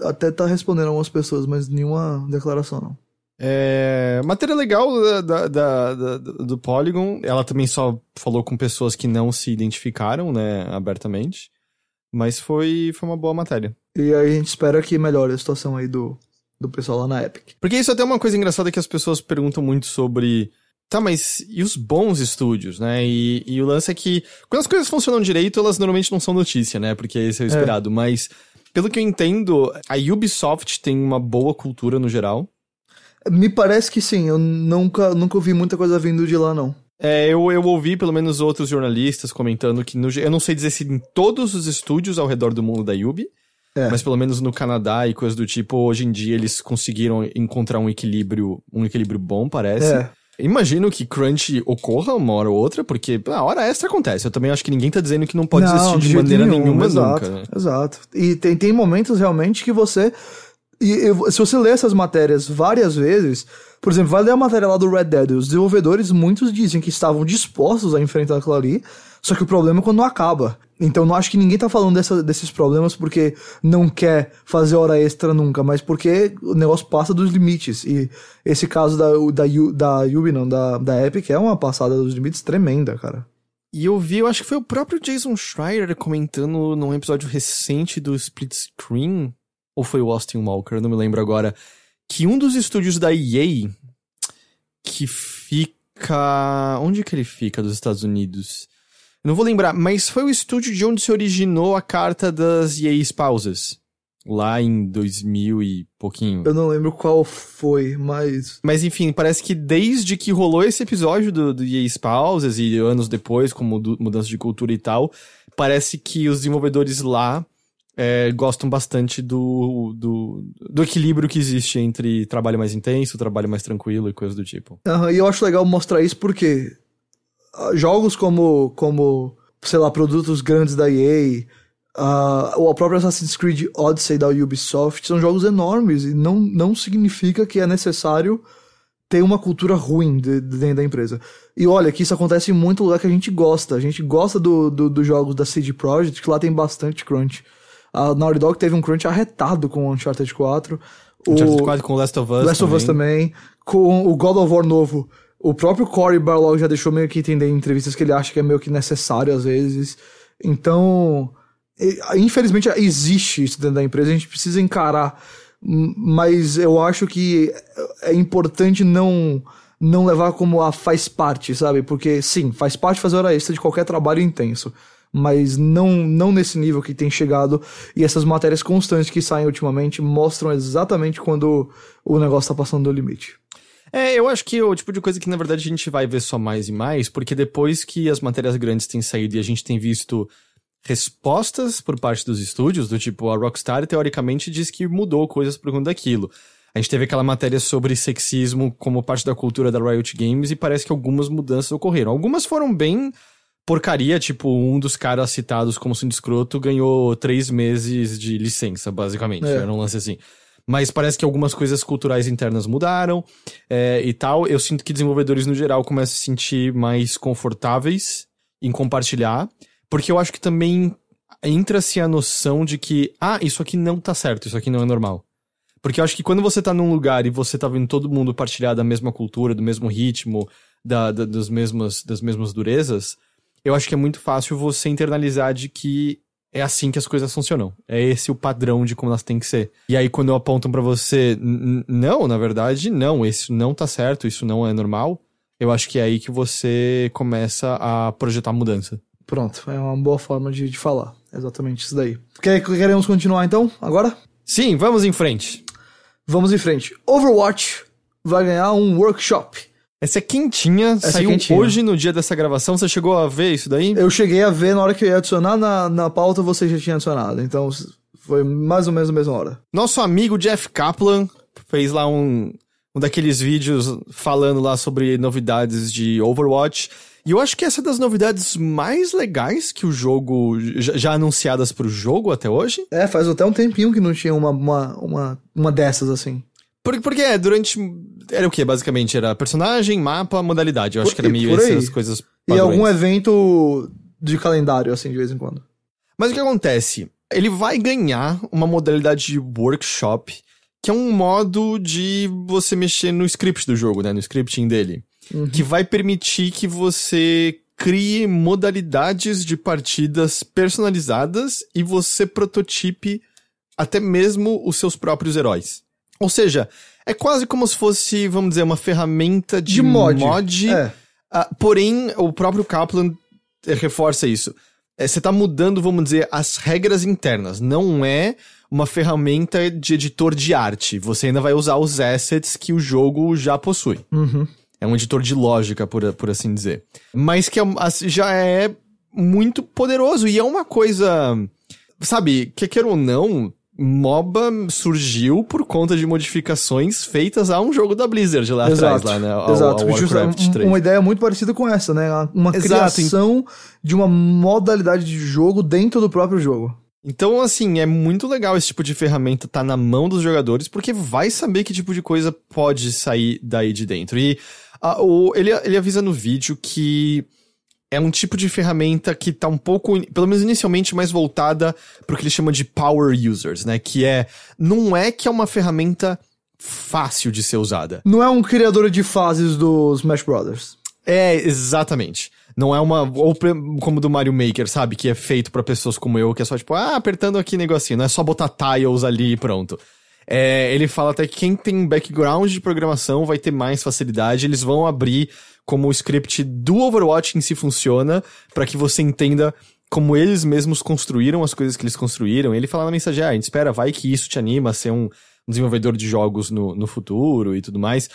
até tá respondendo algumas pessoas, mas nenhuma declaração, não. É, matéria legal da, da, da, do Polygon, ela também só falou com pessoas que não se identificaram, né, abertamente. Mas foi, foi uma boa matéria. E aí a gente espera que melhore a situação aí do, do pessoal lá na Epic. Porque isso é até uma coisa engraçada que as pessoas perguntam muito sobre. Tá, mas e os bons estúdios, né? E, e o lance é que quando as coisas funcionam direito, elas normalmente não são notícia, né? Porque esse é o esperado. É. Mas, pelo que eu entendo, a Ubisoft tem uma boa cultura no geral. Me parece que sim, eu nunca, nunca ouvi muita coisa vindo de lá, não. É, eu, eu ouvi pelo menos outros jornalistas comentando que no, eu não sei dizer se em todos os estúdios ao redor do mundo da Yubi, é. mas pelo menos no Canadá e coisas do tipo, hoje em dia eles conseguiram encontrar um equilíbrio, um equilíbrio bom, parece. É. Imagino que crunch ocorra uma hora ou outra, porque a hora extra acontece. Eu também acho que ninguém tá dizendo que não pode não, existir de, de maneira nenhum, nenhuma exato, nunca. Né? Exato. E tem, tem momentos realmente que você e se você ler essas matérias várias vezes, por exemplo, vai ler a matéria lá do Red Dead, os desenvolvedores, muitos dizem que estavam dispostos a enfrentar aquilo ali, só que o problema é quando não acaba. Então não acho que ninguém tá falando dessa, desses problemas porque não quer fazer hora extra nunca, mas porque o negócio passa dos limites. E esse caso da, da, da Ubi, não, da, da Epic, é uma passada dos limites tremenda, cara. E eu vi, eu acho que foi o próprio Jason Schreier comentando num episódio recente do Split Screen, ou foi o Austin Walker, não me lembro agora, que um dos estúdios da EA que fica. Onde que ele fica dos Estados Unidos? Não vou lembrar, mas foi o estúdio de onde se originou a carta das EA Spouses. Lá em 2000 e pouquinho. Eu não lembro qual foi, mas. Mas enfim, parece que desde que rolou esse episódio do, do EA Spouses e anos depois, com mudança de cultura e tal, parece que os desenvolvedores lá é, gostam bastante do, do, do, equilíbrio que existe entre trabalho mais intenso, trabalho mais tranquilo e coisas do tipo. Uhum, e eu acho legal mostrar isso porque jogos como, como sei lá, produtos grandes da EA, uh, ou a própria Assassin's Creed Odyssey da Ubisoft, são jogos enormes e não, não significa que é necessário ter uma cultura ruim de, de dentro da empresa. E olha, que isso acontece em muito lugar que a gente gosta. A gente gosta dos do, do jogos da CD Projekt, que lá tem bastante crunch. A Naughty Dog teve um crunch arretado com o Uncharted 4. Uncharted o 4 com Last of Us Last também. of Us também. Com o God of War novo. O próprio Cory Barlog já deixou meio que entender em entrevistas que ele acha que é meio que necessário às vezes. Então, infelizmente existe isso dentro da empresa, a gente precisa encarar. Mas eu acho que é importante não não levar como a faz parte, sabe? Porque sim, faz parte fazer hora extra de qualquer trabalho intenso mas não, não nesse nível que tem chegado. E essas matérias constantes que saem ultimamente mostram exatamente quando o negócio tá passando do limite. É, eu acho que é o tipo de coisa que na verdade a gente vai ver só mais e mais, porque depois que as matérias grandes têm saído e a gente tem visto respostas por parte dos estúdios, do tipo, a Rockstar teoricamente diz que mudou coisas por conta daquilo. A gente teve aquela matéria sobre sexismo como parte da cultura da Riot Games e parece que algumas mudanças ocorreram. Algumas foram bem porcaria, tipo, um dos caras citados como sendo escroto ganhou três meses de licença, basicamente. É. Era um lance assim. Mas parece que algumas coisas culturais internas mudaram é, e tal. Eu sinto que desenvolvedores no geral começam a se sentir mais confortáveis em compartilhar, porque eu acho que também entra-se a noção de que, ah, isso aqui não tá certo, isso aqui não é normal. Porque eu acho que quando você tá num lugar e você tá vendo todo mundo partilhar da mesma cultura, do mesmo ritmo, da, da, das, mesmas, das mesmas durezas, eu acho que é muito fácil você internalizar de que é assim que as coisas funcionam. É esse o padrão de como elas têm que ser. E aí, quando apontam para você, não, na verdade, não, isso não tá certo, isso não é normal, eu acho que é aí que você começa a projetar mudança. Pronto, é uma boa forma de, de falar. Exatamente isso daí. Queremos continuar então, agora? Sim, vamos em frente. Vamos em frente. Overwatch vai ganhar um workshop. Essa é quentinha, Essa é saiu é quentinha. hoje no dia dessa gravação. Você chegou a ver isso daí? Eu cheguei a ver na hora que eu ia adicionar na, na pauta, você já tinha adicionado. Então foi mais ou menos a mesma hora. Nosso amigo Jeff Kaplan fez lá um, um daqueles vídeos falando lá sobre novidades de Overwatch. E eu acho que essa é das novidades mais legais que o jogo. já, já anunciadas pro jogo até hoje. É, faz até um tempinho que não tinha uma, uma, uma, uma dessas assim. Porque, porque é, durante. Era o que, basicamente? Era personagem, mapa, modalidade. Eu acho por, que era meio essas coisas. Padrões. E algum evento de calendário, assim, de vez em quando. Mas o que acontece? ele vai ganhar uma modalidade de workshop, que é um modo de você mexer no script do jogo, né? No scripting dele. Uhum. Que vai permitir que você crie modalidades de partidas personalizadas e você prototipe até mesmo os seus próprios heróis. Ou seja, é quase como se fosse, vamos dizer, uma ferramenta de, de mod. mod é. uh, porém, o próprio Kaplan reforça isso. É, você está mudando, vamos dizer, as regras internas. Não é uma ferramenta de editor de arte. Você ainda vai usar os assets que o jogo já possui. Uhum. É um editor de lógica, por, por assim dizer. Mas que é, já é muito poderoso e é uma coisa. Sabe, que quer ou não, MOBA surgiu por conta de modificações feitas a um jogo da Blizzard lá Exato. atrás, lá, né? Ao, Exato. Ao Warcraft 3. Uma ideia muito parecida com essa, né? Uma Exato. criação de uma modalidade de jogo dentro do próprio jogo. Então, assim, é muito legal esse tipo de ferramenta estar tá na mão dos jogadores, porque vai saber que tipo de coisa pode sair daí de dentro. E a, o, ele, ele avisa no vídeo que é um tipo de ferramenta que tá um pouco, pelo menos inicialmente, mais voltada para o que ele chama de power users, né? Que é, não é que é uma ferramenta fácil de ser usada. Não é um criador de fases dos Smash Brothers. É, exatamente. Não é uma. Ou como do Mario Maker, sabe? Que é feito para pessoas como eu, que é só tipo, ah, apertando aqui negocinho. Não é só botar tiles ali e pronto. É, ele fala até que quem tem background de programação vai ter mais facilidade. Eles vão abrir como o script do Overwatch em si funciona, para que você entenda como eles mesmos construíram as coisas que eles construíram. Ele fala na mensagem, ah, a gente espera, vai que isso te anima a ser um, desenvolvedor de jogos no, no futuro e tudo mais.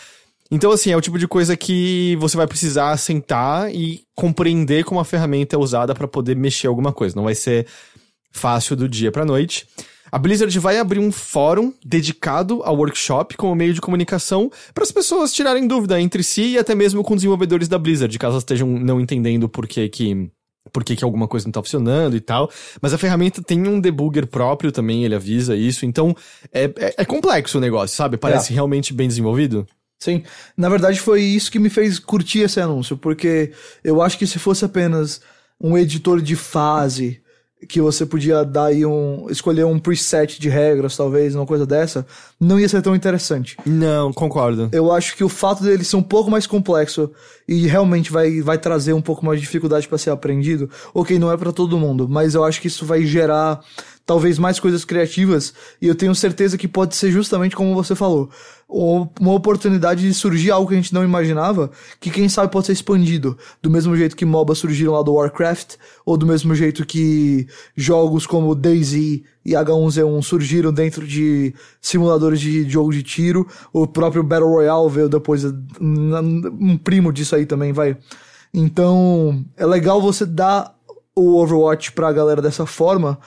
Então, assim, é o tipo de coisa que você vai precisar sentar e compreender como a ferramenta é usada para poder mexer alguma coisa. Não vai ser fácil do dia pra noite. A Blizzard vai abrir um fórum dedicado ao workshop como meio de comunicação para as pessoas tirarem dúvida entre si e até mesmo com desenvolvedores da Blizzard, caso elas estejam não entendendo por que que por que, que alguma coisa não tá funcionando e tal. Mas a ferramenta tem um debugger próprio também, ele avisa isso. Então, é, é, é complexo o negócio, sabe? Parece é. realmente bem desenvolvido. Sim. Na verdade, foi isso que me fez curtir esse anúncio, porque eu acho que se fosse apenas um editor de fase que você podia dar aí um. escolher um preset de regras, talvez, uma coisa dessa, não ia ser tão interessante. Não, concordo. Eu acho que o fato dele ser um pouco mais complexo e realmente vai, vai trazer um pouco mais de dificuldade para ser aprendido, ok, não é para todo mundo, mas eu acho que isso vai gerar talvez mais coisas criativas, e eu tenho certeza que pode ser justamente como você falou, uma oportunidade de surgir algo que a gente não imaginava, que quem sabe pode ser expandido, do mesmo jeito que MOBA surgiram lá do Warcraft, ou do mesmo jeito que jogos como DayZ e H1Z1 surgiram dentro de simuladores de jogo de tiro, o próprio Battle Royale veio depois, um primo disso aí também, vai. Então, é legal você dar o Overwatch pra galera dessa forma,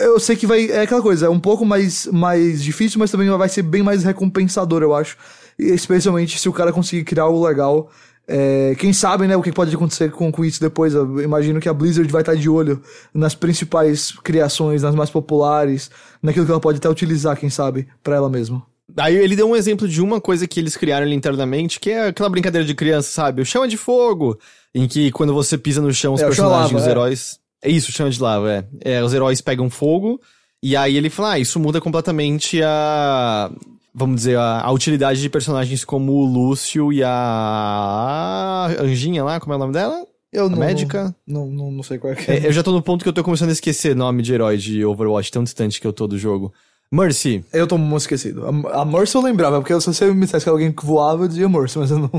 eu sei que vai. É aquela coisa, é um pouco mais, mais difícil, mas também vai ser bem mais recompensador, eu acho. Especialmente se o cara conseguir criar algo legal. É, quem sabe, né, o que pode acontecer com, com isso depois. Eu imagino que a Blizzard vai estar de olho nas principais criações, nas mais populares, naquilo que ela pode até utilizar, quem sabe, para ela mesma. Aí ele deu um exemplo de uma coisa que eles criaram ali internamente, que é aquela brincadeira de criança, sabe? O chão é de fogo, em que quando você pisa no chão, os é, personagens, lava, os é. heróis. É isso, chama de lava, é. é. Os heróis pegam fogo, e aí ele fala, ah, isso muda completamente a. Vamos dizer, a, a utilidade de personagens como o Lúcio e a. Anjinha lá, como é o nome dela? Eu a não, médica? Não, não, não sei qual é que é. é. Eu já tô no ponto que eu tô começando a esquecer nome de herói de Overwatch, tão distante que eu tô do jogo. Mercy. Eu tô muito esquecido. A, a Mercy eu lembrava, porque se você me dissesse que alguém que voava, eu dizia Mercy, mas eu não.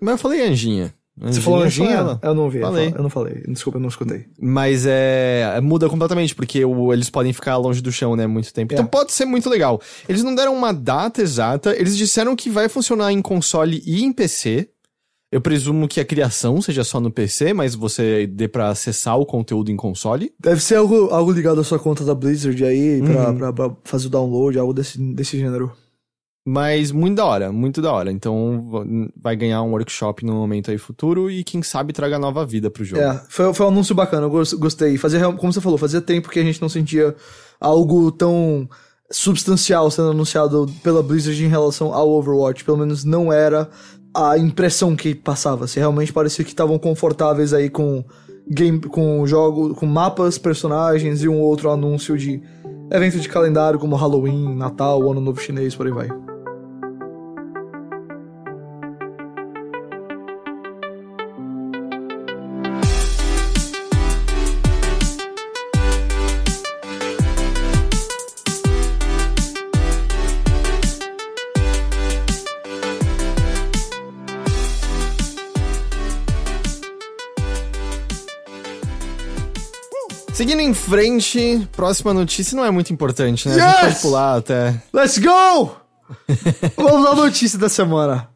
Mas eu falei Anjinha. Você falou Anjinha? Eu não ouvi. Falei. Eu não falei. Desculpa, eu não escutei. Mas é. Muda completamente, porque o, eles podem ficar longe do chão, né? Muito tempo. Então é. Então pode ser muito legal. Eles não deram uma data exata, eles disseram que vai funcionar em console e em PC. Eu presumo que a criação seja só no PC, mas você dê para acessar o conteúdo em console. Deve ser algo, algo ligado à sua conta da Blizzard aí, pra, uhum. pra, pra fazer o download, algo desse, desse gênero. Mas muito da hora, muito da hora. Então vai ganhar um workshop no momento aí futuro e quem sabe traga nova vida pro jogo. É, foi, foi um anúncio bacana, eu gostei. Fazia, como você falou, fazia tempo que a gente não sentia algo tão substancial sendo anunciado pela Blizzard em relação ao Overwatch. Pelo menos não era a impressão que passava. Se realmente parecia que estavam confortáveis aí com game, com jogo, com mapas, personagens e um outro anúncio de evento de calendário como Halloween, Natal, Ano Novo Chinês, por aí vai. Seguindo em frente, próxima notícia não é muito importante, né? A Yes! gente pode pular até. Let's go! Vamos à notícia da semana.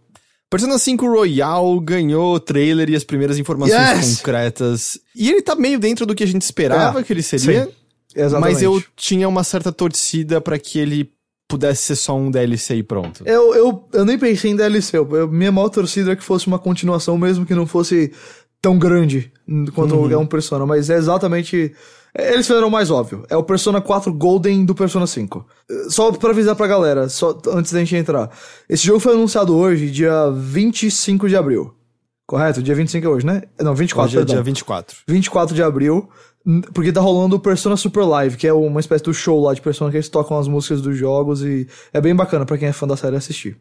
Persona 5 Royal ganhou o trailer e as primeiras informações Yes! concretas. E ele tá meio dentro do que a gente esperava É, que ele seria. sim, exatamente. Mas eu tinha uma certa torcida pra que ele pudesse ser só um DLC e pronto. Eu, eu, eu nem pensei em DLC. Eu- minha maior torcida é que fosse uma continuação, mesmo que não fosse tão grande quanto é um Persona. Mas é exatamente. Eles fizeram o mais óbvio. É o Persona 4 Golden do Persona 5. Eh, Só pra avisar pra galera, só antes da gente entrar. Esse jogo foi anunciado hoje, dia 25 de abril. Correto? Dia 25 é hoje, né? Não, 24, Hoje é perdão. dia 24. 24 de abril, porque tá rolando o Persona Super Live, que é uma espécie do show lá de Persona que eles tocam as músicas dos jogos e é bem bacana pra quem é fã da série assistir.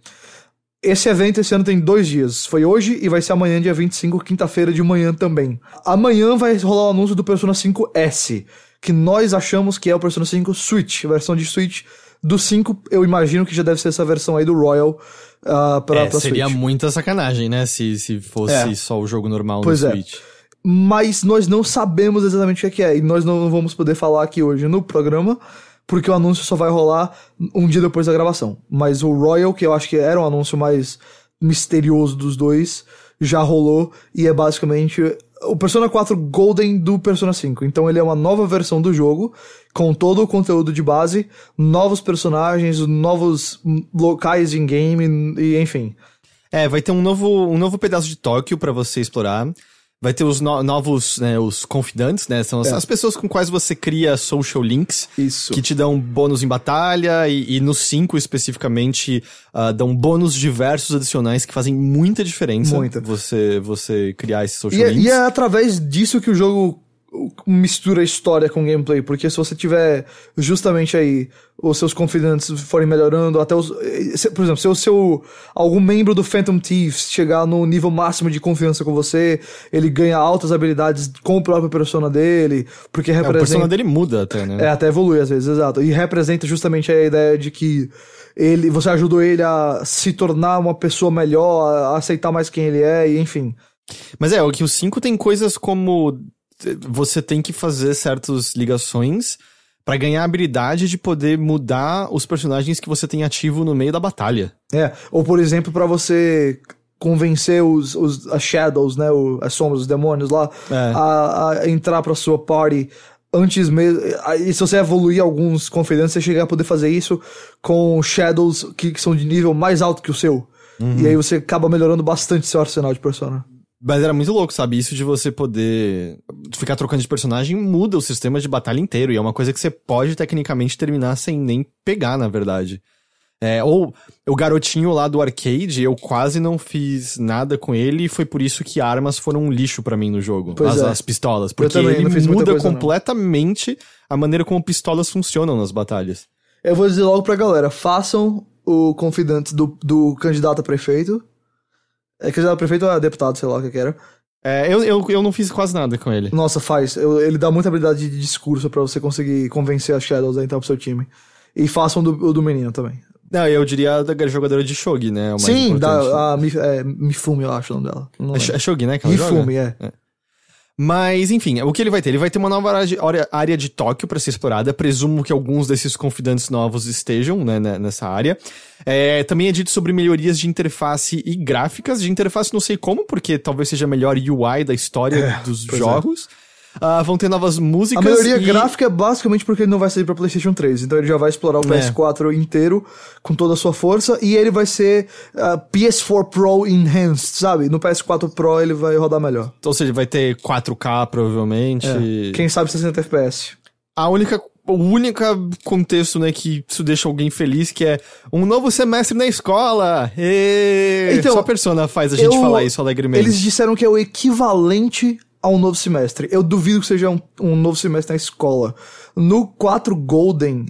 Esse evento esse ano tem dois dias. Foi hoje e vai ser amanhã, dia 25, quinta-feira de manhã também. Amanhã vai rolar o anúncio do Persona 5S, que nós achamos que é o Persona 5 Switch, versão de Switch. Do 5, eu imagino que já deve ser essa versão aí do Royal uh, pra, É, pra seria Switch. muita sacanagem, né? Se, se fosse É. só o jogo normal Pois no é. Switch. mas nós não sabemos exatamente o que é que é, e nós não vamos poder falar aqui hoje no programa, porque o anúncio só vai rolar um dia depois da gravação. Mas o Royal, que eu acho que era o anúncio mais misterioso dos dois, já rolou, e é basicamente o Persona 4 Golden do Persona 5. Então ele é uma nova versão do jogo, com todo o conteúdo de base, novos personagens, novos locais em game, e enfim. É, vai ter um novo, um novo pedaço de Tóquio pra você explorar. Vai ter os no- novos, né, os confidantes, né? São as, É. as pessoas com quais você cria social links. Isso. Que te dão bônus em batalha e, e no 5 especificamente ah, dão bônus diversos adicionais que fazem muita diferença. Muita. Você, você criar esses social E é, links. e é através disso que o jogo mistura história com gameplay, porque se você tiver justamente aí os seus confidentes forem melhorando, até os. se- Por exemplo, se o seu. algum membro do Phantom Thieves chegar no nível máximo de confiança com você, ele ganha altas habilidades com o próprio persona dele, porque É, o representa. persona dele muda até, né? É, até evolui às vezes, exato. E representa justamente a ideia de que ele, você ajudou ele a se tornar uma pessoa melhor, a aceitar mais quem ele é, e enfim. Mas é, o que o 5 tem coisas como eh, você tem que fazer certas ligações pra ganhar a habilidade de poder mudar os personagens que você tem ativo no meio da batalha. É, ou por exemplo, pra você convencer os, os as shadows, né, o- as sombras, os demônios lá, É. a, a entrar pra sua party antes mesmo. E se você evoluir alguns confidentes, você chega a poder fazer isso com shadows que, que são de nível mais alto que o seu. E aí você acaba melhorando bastante seu arsenal de persona. Mas era muito louco, sabe? Isso de você poder ficar trocando de personagem muda o sistema de batalha inteiro. E é uma coisa que você pode tecnicamente terminar sem nem pegar, na verdade. É, ou o garotinho lá do arcade, eu quase não fiz nada com ele e foi por isso que armas foram um lixo pra mim no jogo. As, é. as pistolas. Porque também ele muda coisa, não. completamente a maneira como pistolas funcionam nas batalhas. Eu vou dizer logo pra galera, façam o confidente do, do candidato a prefeito. É candidato a prefeito ou a deputado, sei lá o que que era. É, eu, eu, eu não fiz quase nada com ele. Nossa, faz. Eu- ele dá muita habilidade de discurso pra você conseguir convencer as Shadows a entrar pro seu time. E façam do, o do menino também. Não, eu diria da jogadora de Shogi, né? é Sim, da, a Mi- é, Mifumi, eu acho o nome dela. Não É, é Shogi, né? Mifumi, é. Mas, enfim, o que ele vai ter? Ele vai ter uma nova área de, Tóquio para ser explorada. Presumo que alguns desses confidantes novos estejam né, né, nessa área. É, também é dito sobre melhorias de interface e gráficas. De interface não sei como, porque talvez seja a melhor UI da história dos pois é. Ah, vão ter novas A músicas. melhoria e... gráfica é basicamente porque ele não vai sair pra PlayStation 3. Então ele já vai explorar o É. PS4 inteiro com toda a sua força. E ele vai ser ah, PS4 Pro Enhanced, sabe? No PS4 Pro ele vai rodar melhor. Ou seja, vai ter 4K provavelmente. É. Quem sabe 60 FPS. A única. O único contexto, né, que isso deixa alguém feliz, que é um novo semestre na escola. Ê! Então, Só a persona faz a gente Eu- falar isso alegremente. Eles disseram que é o equivalente a um novo semestre. Eu duvido que seja um, um novo semestre na escola. No 4 Golden,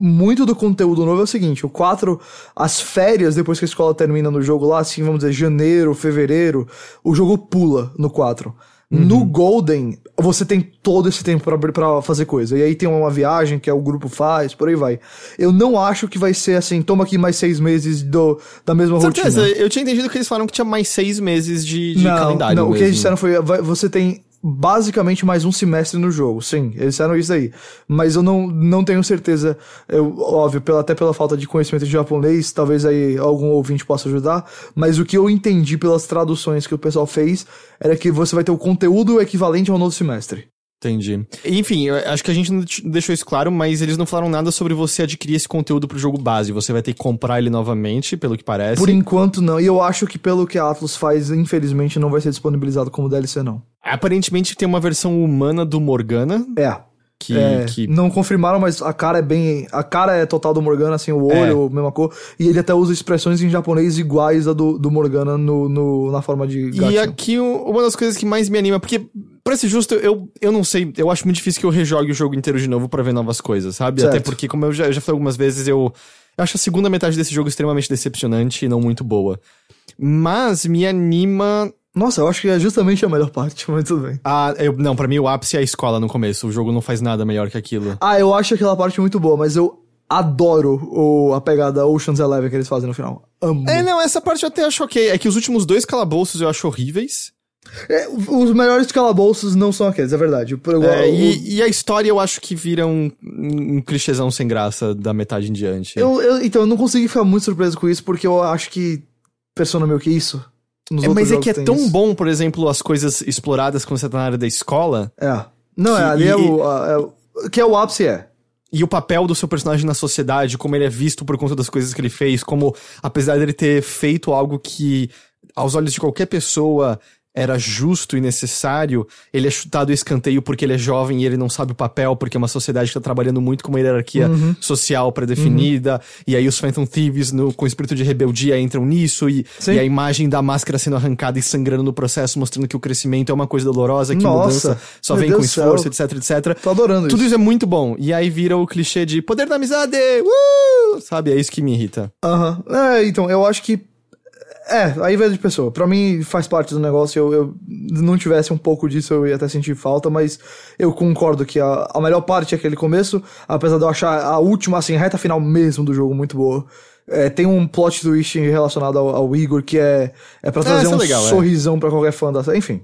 muito do conteúdo novo é o seguinte: o 4, as férias, depois que a escola termina no jogo lá, assim, vamos dizer, janeiro, fevereiro, o jogo pula no 4. No Golden, você tem todo esse tempo pra fazer coisa. E aí tem uma viagem que é o grupo faz, por aí vai. Eu não acho que vai ser assim, toma aqui mais seis meses do, da mesma Certeza, rotina. eu tinha entendido que eles falaram que tinha mais seis meses de, de não, calendário. não, o que eles mesmo. disseram foi, você tem basicamente mais um semestre no jogo, sim, eles disseram isso aí. Mas eu não, não tenho certeza, eu, óbvio, pela, até pela falta de conhecimento de japonês, talvez aí algum ouvinte possa ajudar, mas o que eu entendi pelas traduções que o pessoal fez era que você vai ter o conteúdo equivalente ao novo semestre. Entendi. Enfim, acho que a gente não deixou isso claro, mas eles não falaram nada sobre você adquirir esse conteúdo pro jogo base. Você vai ter que comprar ele novamente, pelo que parece. Por enquanto não, e eu acho que pelo que a Atlus faz, infelizmente não vai ser disponibilizado como DLC não. Aparentemente tem uma versão humana do Morgana, É, que... É, que... Não confirmaram, mas a cara é bem. A cara é total do Morgana, assim, o olho, mesma cor. E ele até usa expressões em japonês iguais a do, do Morgana no, no- na forma de gatinho. E aqui uma das coisas que mais me anima, porque, pra ser justo, eu, eu não sei, eu acho muito difícil que eu rejogue o jogo inteiro de novo pra ver novas coisas, sabe? Certo. Até porque, como eu já, eu já falei algumas vezes, eu, eu acho a segunda metade desse jogo extremamente decepcionante e não muito boa. Mas me anima Nossa, eu acho que é justamente a melhor parte, mas tudo bem. a. Eu, não, pra mim o ápice é a escola no começo. O jogo não faz nada melhor que aquilo. Ah, eu acho aquela parte muito boa, mas eu adoro o, a pegada Ocean's Eleven que eles fazem no final. Amo. É, não, essa parte eu até acho ok. É que os últimos dois calabouços eu acho horríveis. É, os melhores calabouços não são aqueles, é verdade. Por igual, É, o- e, e a história eu acho que vira um, um clichêzão sem graça da metade em diante. eu, eu- então, eu não consegui ficar muito surpreso com isso, porque eu acho que Persona meio que isso. Nos É, outros mas é que é tão isso. bom, por exemplo, as coisas exploradas quando você tá na área da escola É. Não, Que- é, ali e- é o. a- é o- que é o ápice, é. e o papel do seu personagem na sociedade, como ele é visto por conta das coisas que ele fez, como apesar dele ter feito algo que aos olhos de qualquer pessoa era justo e necessário, ele é chutado escanteio porque ele é jovem e ele não sabe o papel, porque é uma sociedade que tá trabalhando muito com uma hierarquia Uhum. social pré-definida, e aí os Phantom Thieves, no, com espírito de rebeldia, entram nisso, e, e a imagem da máscara sendo arrancada e sangrando no processo, mostrando que o crescimento é uma coisa dolorosa, que Nossa, mudança só vem com Deus céu. esforço, etc, etc. Tô adorando Tudo isso. isso é muito bom. E aí vira o clichê de poder da amizade! Uh! Sabe? É isso que me irrita. Aham. É, então, eu acho que. É, aí vai de pessoa. Pra mim faz parte do negócio. Eu, eu não tivesse um pouco disso, eu ia até sentir falta, mas eu concordo que a, a melhor parte é aquele começo, apesar de eu achar a última, assim, a reta final mesmo do jogo muito boa. É, tem um plot twist relacionado ao, ao Igor que é, é pra trazer isso é um legal, é. sorrisão pra qualquer fã da série. Enfim.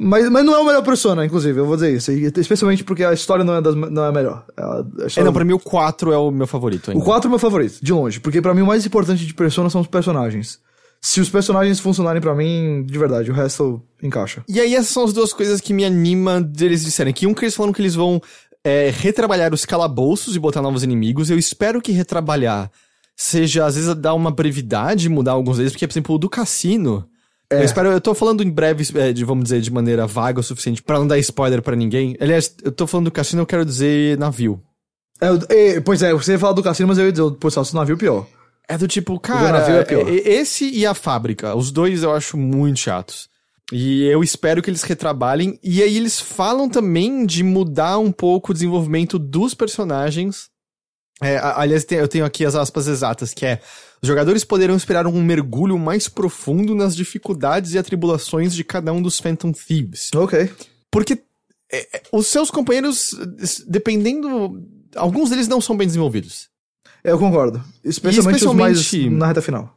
Mas, mas não é o melhor persona, inclusive, eu vou dizer isso. Especialmente porque a história não é, das, não é a melhor. A- a É, não, pra mim o 4 é o meu favorito ainda. o 4 é o meu favorito, de longe. Porque pra mim o mais importante de Persona são os personagens. Se os personagens funcionarem pra mim, de verdade, o resto encaixa. E aí essas são as duas coisas que me anima deles disserem. Que um que eles falaram que eles vão é, retrabalhar os calabouços e botar novos inimigos. Eu espero que retrabalhar seja, às vezes, dar uma brevidade, mudar alguns deles. Porque, por exemplo, o do cassino... É. Eu espero, eu tô falando em breve, é, de, vamos dizer, de maneira vaga o suficiente pra não dar spoiler pra ninguém. Aliás, eu tô falando do cassino, eu quero dizer navio. É, é, pois é, você ia falar do cassino, mas eu ia dizer, pô, se o navio pior. É do tipo, cara, é esse e a fábrica, os dois eu acho muito chatos. E eu espero que eles retrabalhem. E aí eles falam também de mudar um pouco o desenvolvimento dos personagens. É, aliás, eu tenho aqui as aspas exatas, que é... Os jogadores poderão esperar um mergulho mais profundo nas dificuldades e atribulações de cada um dos Phantom Thieves. Ok. Porque é, é, os seus companheiros, dependendo... Alguns deles não são bem desenvolvidos. Eu concordo. Especialmente, especialmente- os mais na reta final.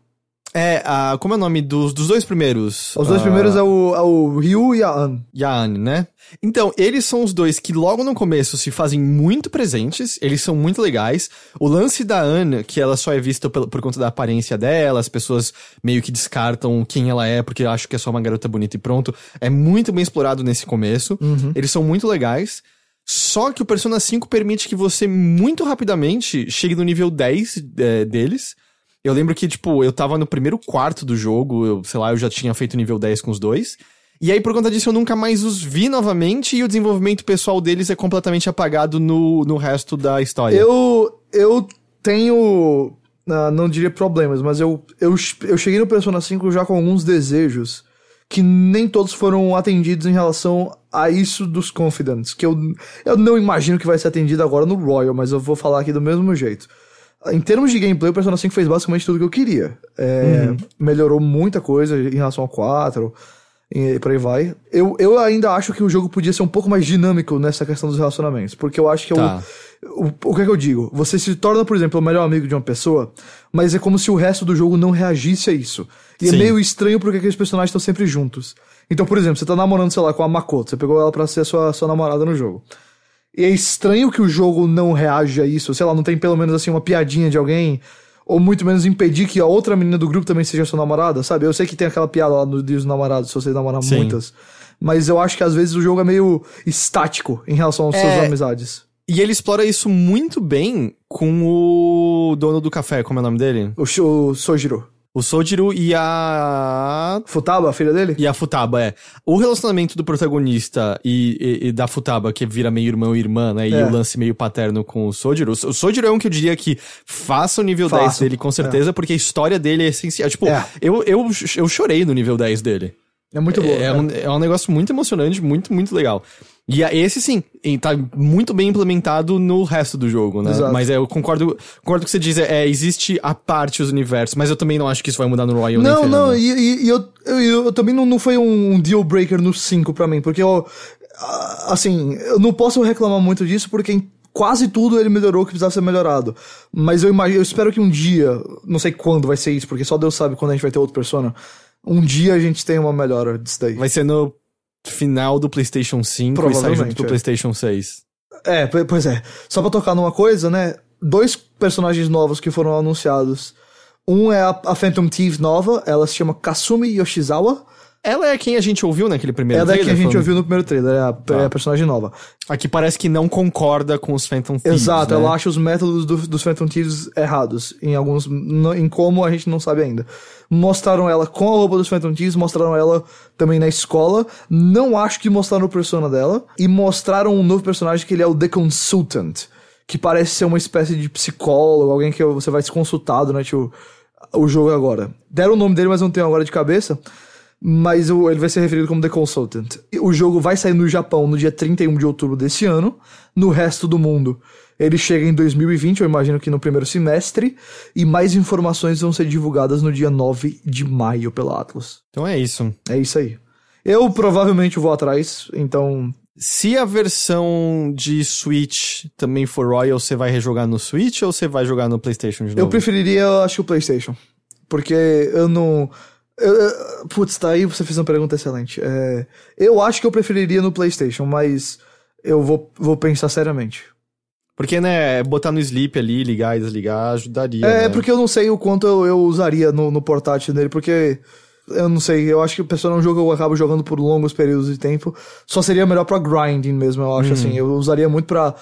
É, a, como é o nome dos, dos dois primeiros? Os dois Ah, primeiros é o, é o Ryu e a An. e a Anne, né? Então, eles são os dois que logo no começo se fazem muito presentes, eles são muito legais. O lance da Anne, que ela só é vista por, por conta da aparência dela, as pessoas meio que descartam quem ela é porque acham que é só uma garota bonita e pronto, é muito bem explorado nesse começo. Eles são muito legais. Só que o Persona 5 permite que você muito rapidamente chegue no nível 10 é, deles. Eu lembro que, tipo, eu tava no primeiro quarto do jogo, eu, sei lá, eu já tinha feito nível 10 com os dois. E aí, por conta disso, eu nunca mais os vi novamente e o desenvolvimento pessoal deles é completamente apagado no, no resto da história. Eu, eu tenho. ah, não diria problemas, mas eu, eu, eu cheguei no Persona 5 já com alguns desejos que nem todos foram atendidos em relação a isso dos Confidents, que eu, eu não imagino que vai ser atendido agora no Royal, mas eu vou falar aqui do mesmo jeito. Em termos de gameplay, o Persona 5 fez basicamente tudo que eu queria. É, uhum. Melhorou muita coisa em relação ao 4 e por aí vai. Eu, eu ainda acho que o jogo podia ser um pouco mais dinâmico nessa questão dos relacionamentos, porque eu acho que tá. o, o, o que é que eu digo? Você se torna, por exemplo, o melhor amigo de uma pessoa, mas é como se o resto do jogo não reagisse a isso. E é Sim. é meio estranho porque aqueles personagens estão sempre juntos. Então, por exemplo, você tá namorando, sei lá, com a Makoto, você pegou ela pra ser a sua, sua namorada no jogo. E é estranho que o jogo não reaja a isso, sei lá, não tem pelo menos assim uma piadinha de alguém, ou muito menos impedir que a outra menina do grupo também seja sua namorada, sabe? Eu sei que tem aquela piada lá no Dia dos Namorados, se você namorar Sim. muitas. Mas eu acho que às vezes o jogo é meio estático em relação às é... suas amizades. E ele explora isso muito bem com o dono do café, como é o nome dele? O, o Sojiro. O Sojiro e a. Futaba, a filha dele? E a Futaba, é. O relacionamento do protagonista e, e, e da Futaba, que vira meio irmão e irmã, né? E é. o lance meio paterno com o Sojiro. O Sojiro é um que eu diria que faça o nível Faço. 10 dele, com certeza, é. porque a história dele é essencial. Tipo, é. eu, eu, eu chorei no nível 10 dele. É muito bom. É, é, um, é um negócio muito emocionante, muito, muito legal. E esse sim, tá muito bem implementado no resto do jogo, né? Exato. Mas é, eu concordo, concordo com o que você diz, é, existe a parte os universos, mas eu também não acho que isso vai mudar no Royal. Não, não, e, e, eu, eu, eu, também não, não foi um deal breaker no 5 pra mim, porque eu, assim, eu não posso reclamar muito disso, porque em quase tudo ele melhorou o que precisava ser melhorado. Mas eu imagino, eu espero que um dia, não sei quando vai ser isso, porque só Deus sabe quando a gente vai ter outra persona, um dia a gente tenha uma melhora disso daí. Vai ser no final do PlayStation 5 e sai junto pro é. PlayStation 6. É, pois é. Só pra tocar numa coisa, né? Dois personagens novos que foram anunciados. Um é a, a Phantom Thief nova, ela se chama Kasumi Yoshizawa. Ela é quem a gente ouviu naquele primeiro Ela trailer? Ela é quem a gente ouviu no primeiro trailer, é a, tá. é a, personagem nova. Aqui parece que não concorda com os Phantom Thieves, Exato, né? ela acha os métodos do, dos Phantom Thieves errados, em alguns, no, em como a gente não sabe ainda. Mostraram ela com a roupa dos Phantom Thieves, mostraram ela também na escola, não acho que mostraram o persona dela, e mostraram um novo personagem que ele é o The Consultant, que parece ser uma espécie de psicólogo, alguém que você vai se consultar durante o, o jogo agora. Deram o nome dele, mas não tenho agora de cabeça mas ele vai ser referido como The Consultant. O jogo vai sair no Japão no dia 31 de outubro desse ano, no resto do mundo. Ele chega em 2020, eu imagino que no primeiro semestre, e mais informações vão ser divulgadas no dia 9 de maio pela Atlas. Então é isso. É isso aí. Eu provavelmente vou atrás, então. Se a versão de Switch também for Royal, você vai rejogar no Switch ou você vai jogar no PlayStation de novo? Eu preferiria, acho que o PlayStation. Porque eu não. Eu, putz, tá aí, você fez uma pergunta excelente. É, eu acho que eu preferiria no PlayStation, mas eu vou, vou pensar seriamente. Porque, né, botar no sleep ali, ligar e desligar, ajudaria. É, né? porque eu não sei o quanto eu, eu usaria no, no portátil dele, porque eu não sei, eu acho que o pessoal é um jogo que eu acabo jogando por longos períodos de tempo. Só seria melhor pra grinding mesmo, eu acho hum. assim. Eu usaria muito pra.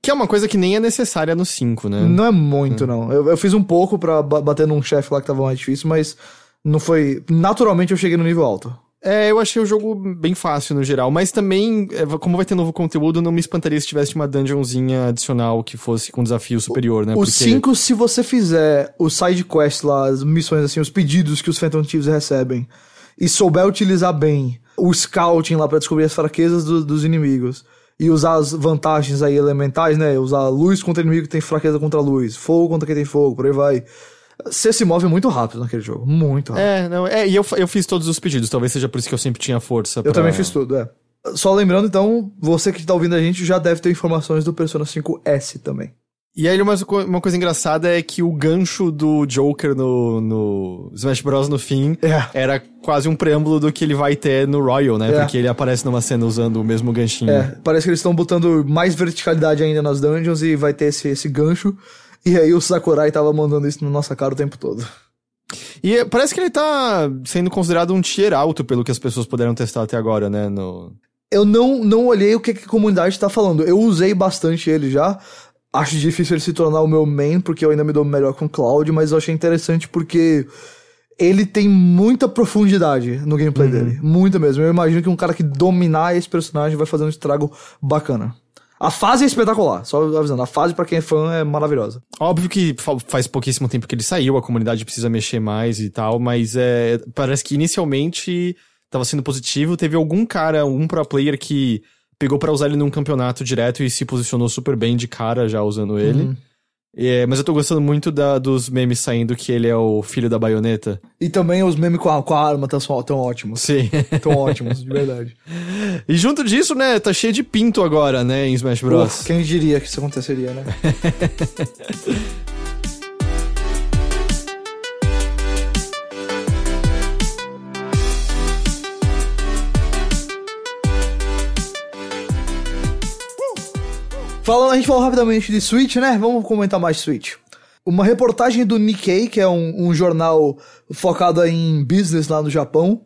Que é uma coisa que nem é necessária no 5, né? Não é muito, hum. não. Eu, eu fiz um pouco pra bater num chefe lá que tava mais difícil, mas não foi. Naturalmente eu cheguei no nível alto. É, eu achei o jogo bem fácil no geral, mas também, é, como vai ter novo conteúdo, não me espantaria se tivesse uma dungeonzinha adicional que fosse com desafio superior, né? O 5, se você fizer o side quest lá, as missões assim, os pedidos que os Phantom Thieves recebem, e souber utilizar bem o scouting lá para descobrir as fraquezas do, dos inimigos, e usar as vantagens aí elementais, né? Usar luz contra inimigo que tem fraqueza contra luz, fogo contra quem tem fogo, por aí vai você se move muito rápido naquele jogo. Muito rápido. É, não, é, e eu, eu fiz todos os pedidos, talvez seja por isso que eu sempre tinha força. Pra... Eu também fiz tudo, é. Só lembrando, então, você que tá ouvindo a gente já deve ter informações do Persona 5S também. E aí, uma, uma coisa engraçada é que o gancho do Joker no, no Smash Bros. no fim é. era quase um preâmbulo do que ele vai ter no Royal, né? É. Porque ele aparece numa cena usando o mesmo ganchinho. É, parece que eles estão botando mais verticalidade ainda nas dungeons e vai ter esse, esse gancho. E aí o Sakurai tava mandando isso na nossa cara o tempo todo. E parece que ele tá sendo considerado um tier alto pelo que as pessoas puderam testar até agora, né? No... Eu não, não olhei o que, que a comunidade tá falando. Eu usei bastante ele já. Acho difícil ele se tornar o meu main, porque eu ainda me dou melhor com o Cloud, mas eu achei interessante porque ele tem muita profundidade no gameplay uhum. dele. Muita mesmo. Eu imagino que um cara que dominar esse personagem vai fazer um estrago bacana. A fase é espetacular, só avisando. A fase, para quem é fã, é maravilhosa. Óbvio que faz pouquíssimo tempo que ele saiu, a comunidade precisa mexer mais e tal, mas é, parece que inicialmente tava sendo positivo. Teve algum cara, um pro player que pegou pra usar ele num campeonato direto e se posicionou super bem de cara já usando ele. Uhum. É, mas eu tô gostando muito da- dos memes saindo que ele é o filho da baioneta. E também os memes com a, com a arma tão, tão ótimos. Sim. Tão ótimos, de verdade. e junto disso, né, tá cheio de pinto agora, né, em Smash Bros. Pô, quem diria que isso aconteceria, né? Falando, a gente falou rapidamente de Switch, né? Vamos comentar mais Switch. Uma reportagem do Nikkei, que é um, um jornal focado em business lá no Japão,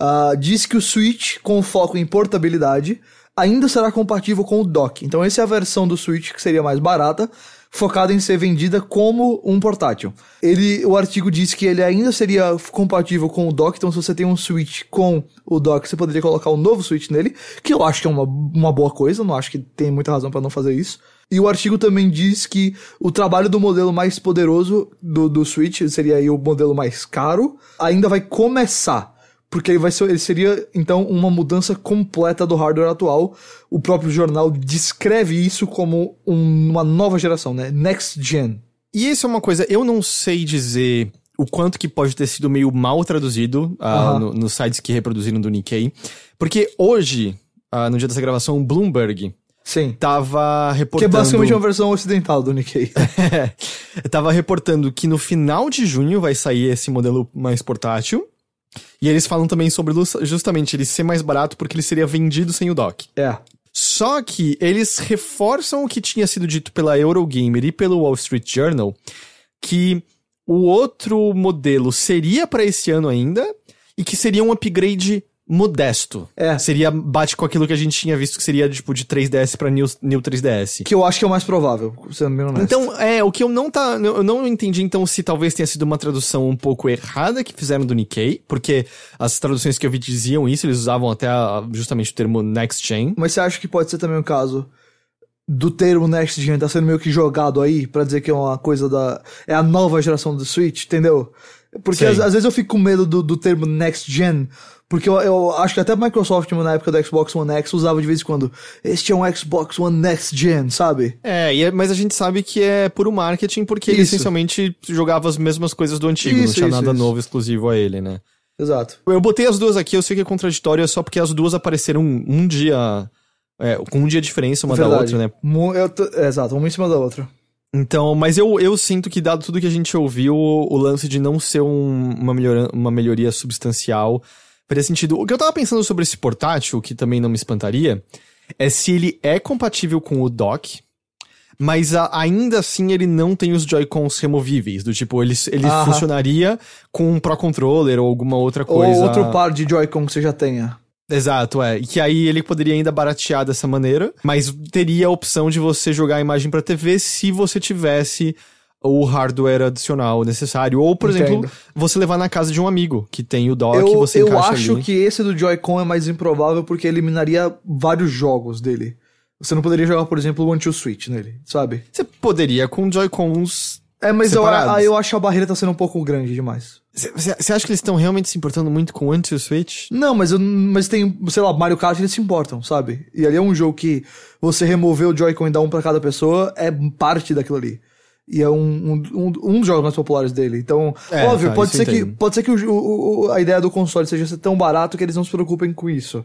ah, diz que o Switch, com foco em portabilidade, ainda será compatível com o dock. Então essa é a versão do Switch que seria mais barata, focada em ser vendida como um portátil. Ele, o artigo diz que ele ainda seria compatível com o dock, então se você tem um Switch com o dock, você poderia colocar um novo Switch nele, que eu acho que é uma, uma boa coisa, não acho que tem muita razão para não fazer isso. E o artigo também diz que o trabalho do modelo mais poderoso do, do Switch, seria aí o modelo mais caro, ainda vai começar. Porque ele, vai ser, ele seria, então, uma mudança completa do hardware atual. O próprio jornal descreve isso como um- uma nova geração, né? Next Gen. E isso é uma coisa, eu não sei dizer o quanto que pode ter sido meio mal traduzido ah, Aham. no- nos sites que reproduziram do Nikkei. Porque hoje, ah, no dia dessa gravação, o Bloomberg Sim. tava Que é reportando... basicamente uma versão ocidental do Nikkei. tava reportando que no final de junho vai sair esse modelo mais portátil. E eles falam também sobre justamente ele ser mais barato porque ele seria vendido sem o dock. é. Só que eles reforçam o que tinha sido dito pela Eurogamer e pelo Wall Street Journal, que o outro modelo seria para esse ano ainda e que seria um upgrade modesto. É. Seria bate com aquilo que a gente tinha visto que seria tipo de 3DS para New, New 3DS. Que eu acho que é o mais provável, sendo bem honesto. Então, é, o que eu não tá. Eu não entendi, então, se talvez tenha sido uma tradução um pouco errada que fizeram do Nikkei, porque as traduções que eu vi diziam isso, eles usavam até a- justamente o termo Next Gen. Mas você acha que pode ser também o caso do termo Next Gen tá sendo meio que jogado aí pra dizer que é uma coisa da. É a nova geração do Switch, entendeu? Porque às, às vezes eu fico com medo do, do termo Next Gen. Porque eu, eu acho que até a Microsoft, na época do Xbox One X, usava de vez em quando. Este é um Xbox One Next Gen, sabe? É, é- mas a gente sabe que é puro marketing, porque ele Isso. essencialmente jogava as mesmas coisas do antigo, não Isso, tinha isso, nada novo exclusivo a ele, né? Exato. Eu botei as duas aqui, eu sei que é contraditório, é só porque as duas apareceram um, dia. é, com um dia de diferença uma da Verdade. outra, né? Eu tô- é, exato, uma em cima da outra. Então, mas eu, eu sinto que, dado tudo que a gente ouviu, o, o lance de não ser um- uma, melhora, uma melhoria substancial faria sentido. O que eu tava pensando sobre esse portátil, que também não me espantaria, é se ele é compatível com o dock, mas a- ainda assim ele não tem os Joy-Cons removíveis. Do tipo, ele, ele funcionaria com um Pro Controller ou alguma outra Ou coisa. outro par de Joy-Con que você já tenha. Exato, é. E que aí ele poderia ainda baratear dessa maneira, mas teria a opção de você jogar a imagem pra TV se você tivesse o hardware adicional necessário. Ou, por Entendo. exemplo, você levar na casa de um amigo que tem o dock Eu, você eu acho ali. que esse do Joy-Con é mais improvável porque eliminaria vários jogos dele. Você não poderia jogar, por exemplo, o One Two Switch nele, sabe? Você poderia com Joy-Cons. É, mas eu, aí eu acho que a barreira tá sendo um pouco grande demais. Você acha que eles estão realmente se importando muito com o Anti-Switch? Não, mas, eu, mas tem, sei lá, Mario Kart eles se importam, sabe? E ali é um jogo que você remover o Joy-Con e dar um pra cada pessoa é parte daquilo ali. E é um, um, um, dos jogos mais populares dele. Então, É, óbvio, tá, pode ser, que, pode ser que o, o- a ideia do console seja ser tão barato que eles não se preocupem com isso.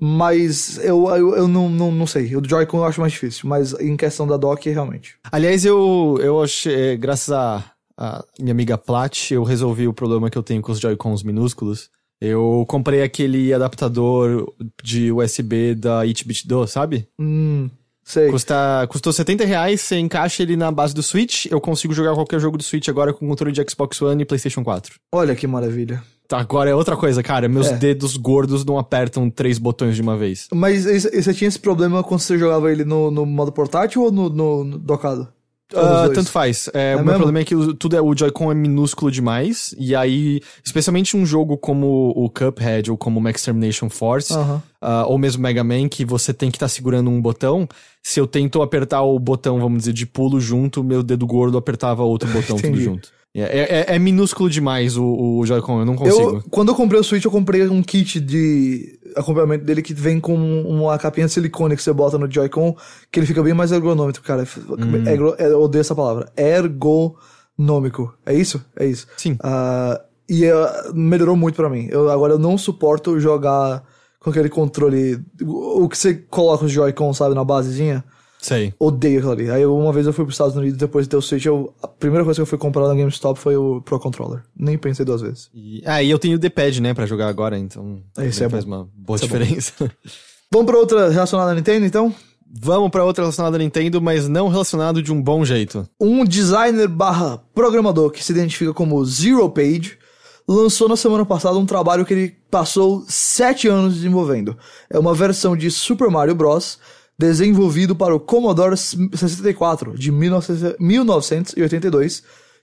Mas eu, eu, eu não, não, não sei. O Joy-Con eu acho mais difícil. Mas em questão da dock, realmente. Aliás, eu, eu achei, graças a, a minha amiga Plat, eu resolvi o problema que eu tenho com os Joy-Cons minúsculos. Eu comprei aquele adaptador de USB da 8-bit Do, sabe? Hum, sei. Custa, custou 70 reais, você encaixa ele na base do Switch, eu consigo jogar qualquer jogo do Switch agora com controle de Xbox One e PlayStation 4. Olha que maravilha. Tá, agora é outra coisa, cara, meus É. dedos gordos não apertam três botões de uma vez. Mas você tinha esse problema quando você jogava ele no, no modo portátil ou no, no, no docado? Dois? tanto faz. É, o meu mesmo? problema é que o- tudo é, o Joy-Con é minúsculo demais, e aí, especialmente um jogo como o Cuphead ou como o Extermination Force, Aham. ah, ou mesmo Mega Man, que você tem que estar segurando um botão, se eu tento apertar o botão, vamos dizer, de pulo junto, meu dedo gordo apertava outro botão tudo junto. É, é, é minúsculo demais o, o Joy-Con, eu não consigo. Eu, quando eu comprei o Switch, eu comprei um kit de acompanhamento dele que vem com uma capinha de silicone que você bota no Joy-Con, que ele fica bem mais ergonômico, cara. Hum. Ergo- é, eu odeio essa palavra. Ergonômico. É isso? É isso. Sim. Ah, e ah, melhorou muito pra mim. Eu, agora eu não suporto jogar com aquele controle. O o que você coloca os Joy-Con, sabe, na basezinha. Sei. Odeio aquilo ali. Aí uma vez eu fui pros Estados Unidos depois de ter o Switch, eu, a primeira coisa que eu fui comprar na GameStop foi o Pro Controller. Nem pensei duas vezes. E, ah, e eu tenho o D-pad, né, pra jogar agora, então. Também é faz bom. uma boa é diferença. Vamos pra outra relacionada à Nintendo, então? Vamos pra outra relacionada à Nintendo, mas não relacionado de um bom jeito. Um designer barra programador que se identifica como Zero Page lançou na semana passada um trabalho que ele passou sete anos desenvolvendo. É uma versão de Super Mario Bros. Desenvolvido para o Commodore 64 de 19- 1982,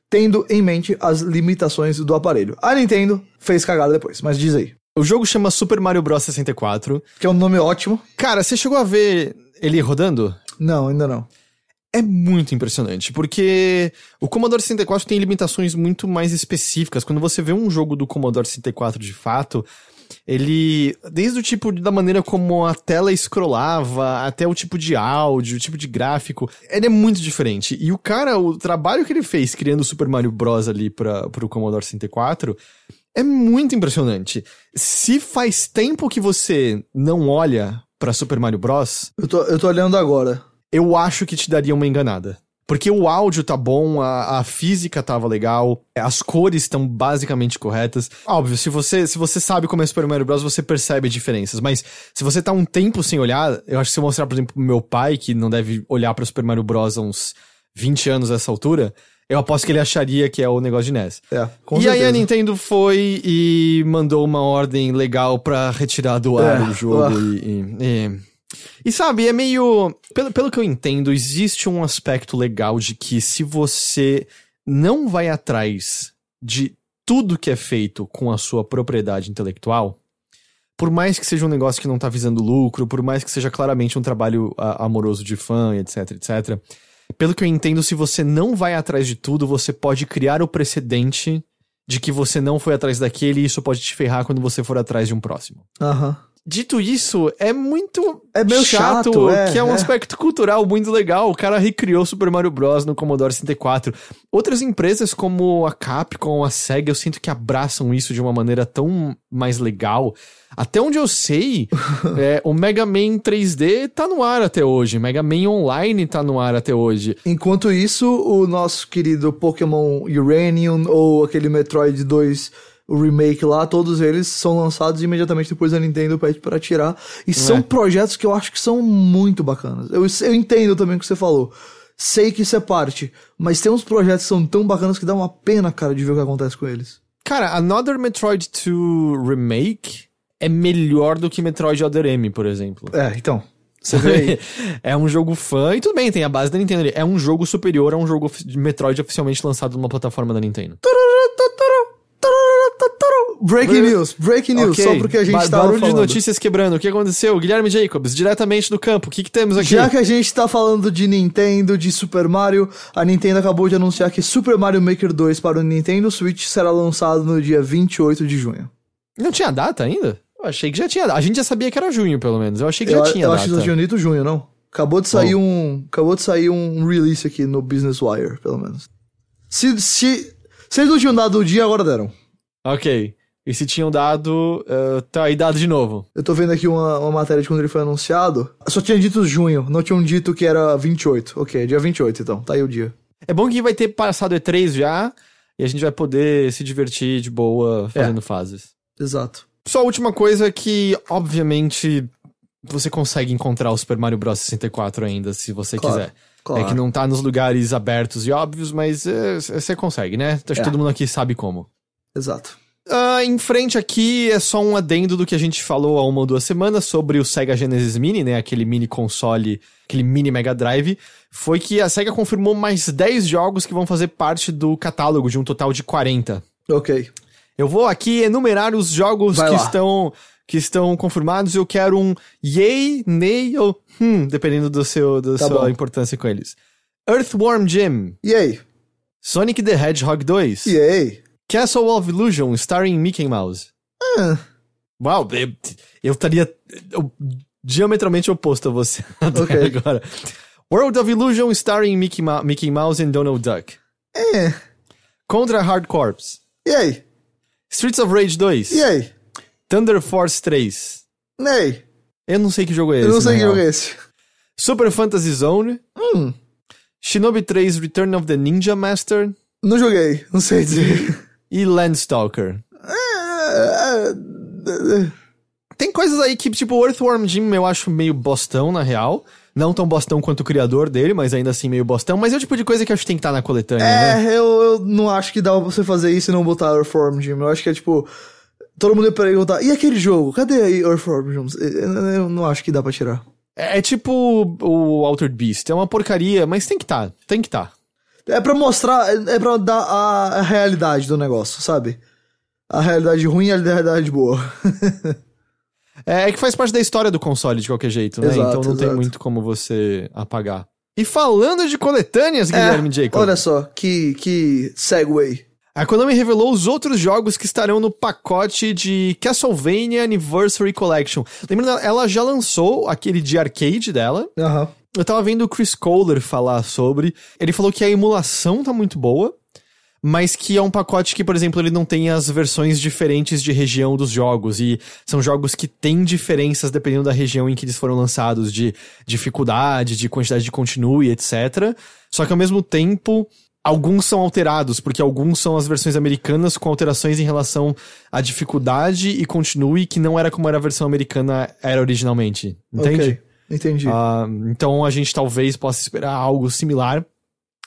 tendo em mente as limitações do aparelho. A Nintendo fez cagada depois, mas diz aí. O jogo chama Super Mario Bros 64. Que é um nome ótimo. Cara, você chegou a ver ele rodando? Não, ainda não. É muito impressionante, porque o Commodore 64 tem limitações muito mais específicas. Quando você vê um jogo do Commodore 64 de fato, ele, desde o tipo da maneira como a tela scrollava, até o tipo de áudio, o tipo de gráfico, ele é muito diferente. E o cara, o trabalho que ele fez criando o Super Mario Bros ali para pro Commodore 64 é muito impressionante. Se faz tempo que você não olha pra Super Mario Bros, Eu tô, eu tô olhando agora. eu acho que te daria uma enganada. Porque o áudio tá bom, a, a física tava legal, as cores estão basicamente corretas. Óbvio, se você, se você sabe como é Super Mario Bros., você percebe diferenças. Mas se você tá um tempo sem olhar, eu acho que se eu mostrar, por exemplo, pro meu pai, que não deve olhar pra Super Mario Bros. há uns 20 anos a essa altura, eu aposto que ele acharia que é o negócio de NES. É, com e aí a certeza. Nintendo foi e mandou uma ordem legal pra retirar do ar É, o jogo ah. e, e- e- e sabe, é meio. Pelo, pelo que eu entendo, existe um aspecto legal de que se você não vai atrás de tudo que é feito com a sua propriedade intelectual, por mais que seja um negócio que não tá visando lucro, por mais que seja claramente um trabalho a- amoroso de fã, etc, etc. Pelo que eu entendo, se você não vai atrás de tudo, você pode criar o precedente de que você não foi atrás daquele e isso pode te ferrar quando você for atrás de um próximo. Aham. Dito isso, é muito É meio chato, é, que é um é. aspecto cultural muito legal. O cara recriou Super Mario Bros. no Commodore 64. Outras empresas como a Capcom, a Sega, eu sinto que abraçam isso de uma maneira tão mais legal. Até onde eu sei, é, o Mega Man 3D tá no ar até hoje. Mega Man Online tá no ar até hoje. Enquanto isso, o nosso querido Pokémon Uranium ou aquele Metroid 2, o remake lá, todos eles são lançados imediatamente depois da Nintendo pede pra tirar. E são É. projetos que eu acho que são muito bacanas. Eu, eu entendo também o que você falou. Sei que isso é parte, mas tem uns projetos que são tão bacanas que dá uma pena, cara, de ver o que acontece com eles. Cara, Another Metroid 2 Remake é melhor do que Metroid Other M, por exemplo. É, então. Você vê é um jogo fã, e tudo bem, tem a base da Nintendo ali. É um jogo superior a um jogo de Metroid oficialmente lançado numa plataforma da Nintendo. Breaking news, breaking news, Ok, só porque a gente ba- Barulho falando. de notícias quebrando. O que aconteceu? Guilherme Jacobs, diretamente do campo. O que, que temos aqui? Já que a gente tá falando de Nintendo, de Super Mario, a Nintendo acabou de anunciar que Super Mario Maker 2 para o Nintendo Switch será lançado no dia 28 de junho. Não tinha data ainda? Eu achei que já tinha. A gente já sabia que era junho, pelo menos. Eu achei que eu já tinha eu data. acho que Junito junho, não? Acabou de sair um, acabou de sair um release aqui no Business Wire, pelo menos. Se se se eles não tinham dado o dia, agora deram. Ok. E se tinham dado. eh, tá aí dado de novo. Eu tô vendo aqui uma, uma matéria de quando ele foi anunciado. Só tinha dito junho, não tinham dito que era 28. Ok, dia 28 então, tá aí o dia. É bom que vai ter passado E3 já. E a gente vai poder se divertir de boa fazendo fases. Exato. Só a última coisa é que, obviamente, você consegue encontrar o Super Mario Bros. 64 ainda, se você Claro, quiser. claro. É que não tá nos lugares abertos e óbvios, mas é, você consegue, né? Acho que É. todo mundo aqui sabe como. Exato. Ah, em frente aqui é só um adendo do que a gente falou há uma ou duas semanas sobre o Sega Genesis Mini, né? Aquele mini console, aquele mini Mega Drive. Foi que a Sega confirmou mais 10 jogos que vão fazer parte do catálogo, de um total de 40. Ok. Eu vou aqui enumerar os jogos Vai que lá. estão, que estão confirmados. Eu quero um yay, nay ou hum, dependendo do seu, da Tá sua bom. importância com eles. Earthworm Jim, aí? Sonic the Hedgehog 2. Yay. Castle of Illusion, starring Mickey Mouse. Ah, Uau, eu- estaria diametralmente oposto a você até Ok. agora. World of Illusion, starring Mickey, Ma- Mickey Mouse and Donald Duck. é. Contra Hard Corps. Yay. Streets of Rage 2. Yay. Thunder Force 3. Yay. Eu não sei que jogo é esse. Eu não sei que real. jogo é esse. Super Fantasy Zone. Hum. Shinobi 3 Return of the Ninja Master. Não joguei. Não sei dizer. E Landstalker. Tem coisas aí que, tipo, Earthworm Jim eu acho meio bostão, na real. Não tão bostão quanto o criador dele, mas ainda assim meio bostão. Mas é o tipo de coisa que eu acho que tem que estar na coletânea, né? É, eu, eu não acho que dá pra você fazer isso e não botar Earthworm Jim. Eu acho que é tipo. Todo mundo ia perguntar, e aquele jogo? Cadê aí Earthworm Jim? Eu, não acho que dá pra tirar. É, é tipo o Altered Beast. É uma porcaria, mas tem que estar. tem que estar. É pra mostrar, é é pra dar a, a realidade do negócio, sabe? A realidade ruim e a realidade boa. É, é que faz parte da história do console de qualquer jeito, né? Exato, então não tem exato. muito como você apagar. E falando de coletâneas, Guilherme É, Jacob. Olha só, que, que segue. A Konami revelou os outros jogos que estarão no pacote de Castlevania Anniversary Collection. Lembrando, ela já lançou aquele de arcade dela. Aham. Eu tava vendo o Chris Kohler falar sobre. Ele falou que a emulação tá muito boa, mas que é um pacote que, por exemplo, ele não tem as versões diferentes de região dos jogos. E são jogos que têm diferenças dependendo da região em que eles foram lançados, de dificuldade, de quantidade de continue, etc. Só que ao mesmo tempo. Alguns são alterados, porque alguns são as versões americanas com alterações em relação à dificuldade e continue, que não era como era a versão americana era originalmente. Entende? Ok, entendi. Ah, então a gente talvez possa esperar algo similar.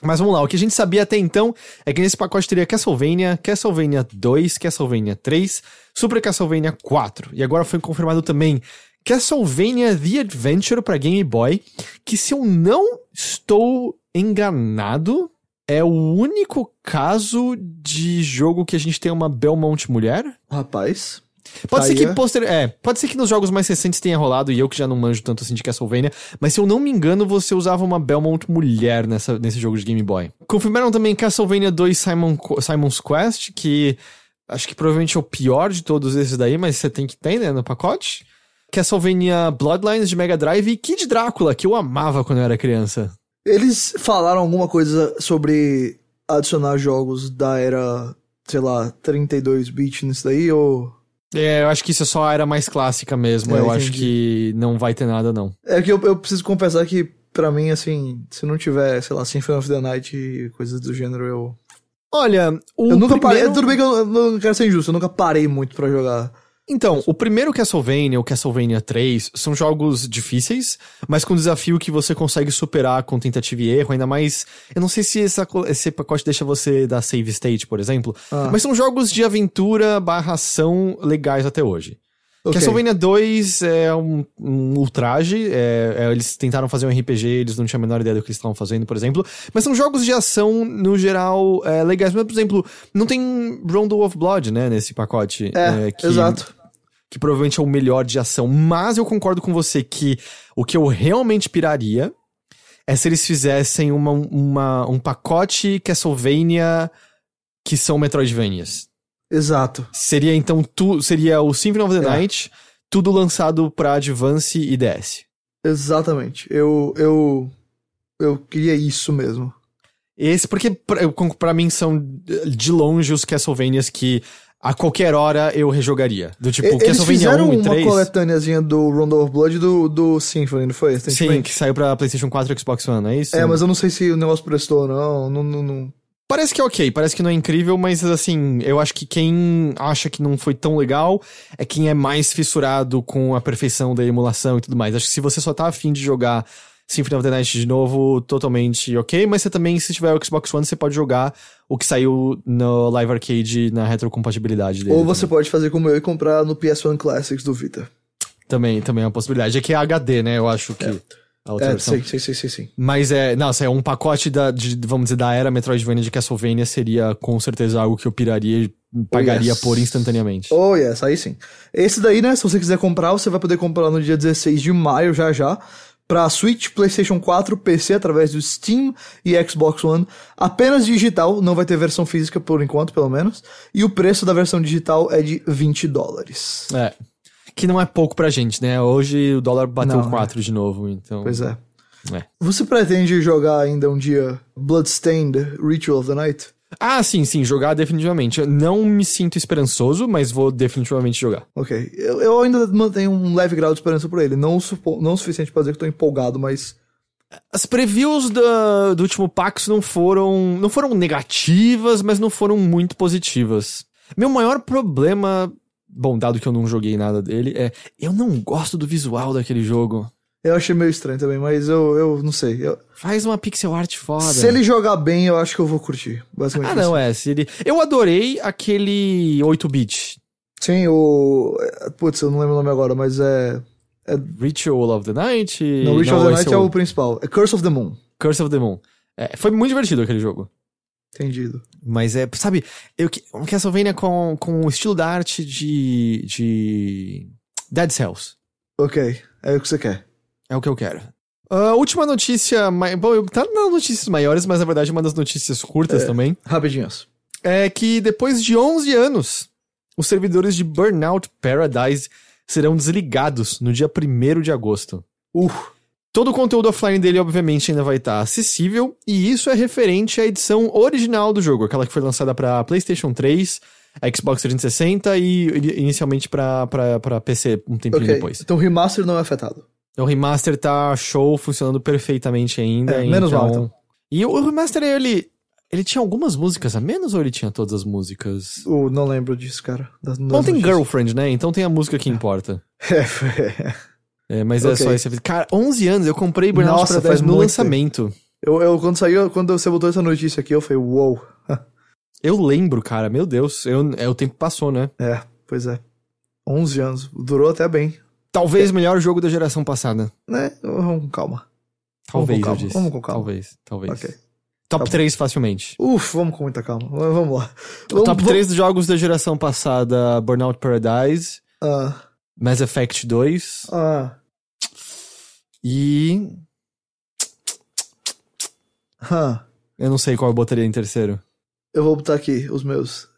Mas vamos lá, o que a gente sabia até então é que nesse pacote teria Castlevania, Castlevania 2, Castlevania 3, Super Castlevania 4. E agora foi confirmado também Castlevania The Adventure para Game Boy, que se eu não estou enganado, é o único caso de jogo que a gente tem uma Belmont mulher. Rapaz. Pode Tá ser que é. poster... é, pode ser que nos jogos mais recentes tenha rolado e eu que já não manjo tanto assim de Castlevania, mas se eu não me engano, você usava uma Belmont mulher nessa, nesse jogo de Game Boy. Confirmaram também Castlevania 2 Simon, Simon's Quest, que acho que provavelmente é o pior de todos esses daí, mas você tem que ter, né, no pacote. Castlevania Bloodlines de Mega Drive e Kid Drácula, que eu amava quando eu era criança. Eles falaram alguma coisa sobre adicionar jogos da era, sei lá, 32 bit nisso daí ou É, eu acho que isso é só a era mais clássica mesmo. É, eu acho entendi. que não vai ter nada, não. É que eu, eu preciso confessar que, pra mim, assim, se não tiver, sei lá, Symphony of the Night e coisas do gênero, eu. Olha, o eu nunca primeiro... parei. Tudo bem que eu, eu não quero ser injusto, eu nunca parei muito pra jogar. Então, o primeiro Castlevania, o Castlevania 3, são jogos difíceis, mas com desafio que você consegue superar com tentativa e erro, ainda mais. Eu não sei se essa esse pacote deixa você dar save state, por exemplo, Ah. mas são jogos de aventura barra ação legais até hoje. Ok. Castlevania 2 é um, um ultraje, é- é, eles tentaram fazer um RPG, eles não tinham a menor ideia do que eles estavam fazendo, por exemplo, mas são jogos de ação, no geral, é, legais. Mas, por exemplo, não tem Rondo of Blood, né, nesse pacote. É, que, exato. que provavelmente é o melhor de ação. Mas eu concordo com você que o que eu realmente piraria é se eles fizessem uma, uma- um pacote Castlevania que são Metroidvanias. Exato. Seria então tu, seria o Symphony of the É. Night, tudo lançado pra Advance e DS. Exatamente. Eu. Eu. Eu queria isso mesmo. Esse, porque pra mim são de longe os Castlevanias que a qualquer hora eu rejogaria. Do tipo, Eles Castlevania fizeram 1 e uma 3. coletâneazinha do Rondo of Blood do, do Symphony, não foi? Sim, que saiu pra PlayStation 4 e Xbox One, é isso? É, mas eu não sei se o negócio prestou ou não. Não, não, não. Parece que é ok, parece que não é incrível, mas assim, eu acho que quem acha que não foi tão legal é quem é mais fissurado com a perfeição da emulação e tudo mais. Acho que se você só tá afim de jogar Symphony of the Night de novo, totalmente ok, mas você também, se tiver o Xbox One, você pode jogar o que saiu no Live Arcade na retrocompatibilidade dele. Ou você pode fazer como eu e comprar no PS1 Classics do Vita. Também, também é uma possibilidade. É que é HD, né? Eu acho que. A outra É, versão. sei, sei, sei, sei, sei. Mas é, nossa, é um pacote da, de, vamos dizer, da era Metroidvania de Castlevania seria com certeza algo que eu piraria e pagaria yes. por instantaneamente. Oh, yes, aí sim. Esse daí, né, se você quiser comprar, você vai poder comprar no dia 16 de maio, já já, para Switch, PlayStation 4, PC através do Steam e Xbox One, apenas digital, não vai ter versão física por enquanto, pelo menos. E o preço da versão digital é de 20 dólares. É. Que não é pouco pra gente, né? Hoje o dólar bateu Não, 4 de novo, então. Pois é. É. Você pretende jogar ainda um dia Bloodstained Ritual of the Night? Ah, sim, sim, jogar definitivamente. Eu não me sinto esperançoso, mas vou definitivamente jogar. Ok. Eu, eu ainda mantenho um leve grau de esperança por ele. Não, o supo- não o suficiente pra dizer que tô empolgado, mas. As previews do, do último Pax não foram. não foram negativas, mas não foram muito positivas. Meu maior problema. Bom, dado que eu não joguei nada dele, é. Eu não gosto do visual daquele jogo. Eu achei meio estranho também, mas eu, eu não sei. Eu- Faz uma pixel art foda. se ele jogar bem, eu acho que eu vou curtir. Basicamente. Ah, não, é. Se ele... Eu adorei aquele 8-bit. Sim, o. Putz, eu não lembro o nome agora, mas é. Ritual of the Night. Não, Ritual of the Night é o principal. É Curse of the Moon. Curse of the Moon. É, foi muito divertido aquele jogo. Entendido. Mas é, sabe, eu, que- um Castlevania com, com o estilo da arte de, de Dead Cells. Ok, é o que você quer. É o que eu quero. A última notícia, bom, eu- tá nas notícias maiores, mas na verdade é uma das notícias curtas também, Rapidinhos. é que depois de 11 anos, os servidores de Burnout Paradise serão desligados no dia 1 de agosto. Uh, Todo o conteúdo offline dele, obviamente, ainda vai estar acessível, e isso é referente à edição original do jogo, aquela que foi lançada para PlayStation 3, Xbox 360 e ini- inicialmente para PC um tempinho ok. depois. Então o remaster não é afetado. O remaster tá show, funcionando perfeitamente ainda. É, menos então... mal, então. E o, remaster, ele. Ele tinha algumas músicas a menos ou ele tinha todas as músicas? Não lembro disso, cara. Das- Não tem. Girlfriend, né? Então tem a música que importa. É, foi- É, mas é Ok. só esse. Cara, 11 anos, eu comprei Burnout Nossa, Paradise no lançamento. eu, eu, quando saiu, quando você botou essa notícia aqui, eu falei, uou. Eu lembro, cara, meu Deus. Eu, é, o tempo passou, né? É, pois é. 11 anos. Durou até bem. Talvez o melhor jogo da geração passada. Né? Vamos com calma. Talvez, calma, eu disse. vamos com calma. Talvez, talvez. Ok. Top Tá bom. 3 facilmente. Uf, vamos com muita calma. Vamos lá. O Vamos- top vamos- 3 dos jogos da geração passada: Burnout Paradise, Ah, Mass Effect 2 ah, e. ah. Eu não sei qual eu botaria em terceiro. Eu vou botar aqui os meus.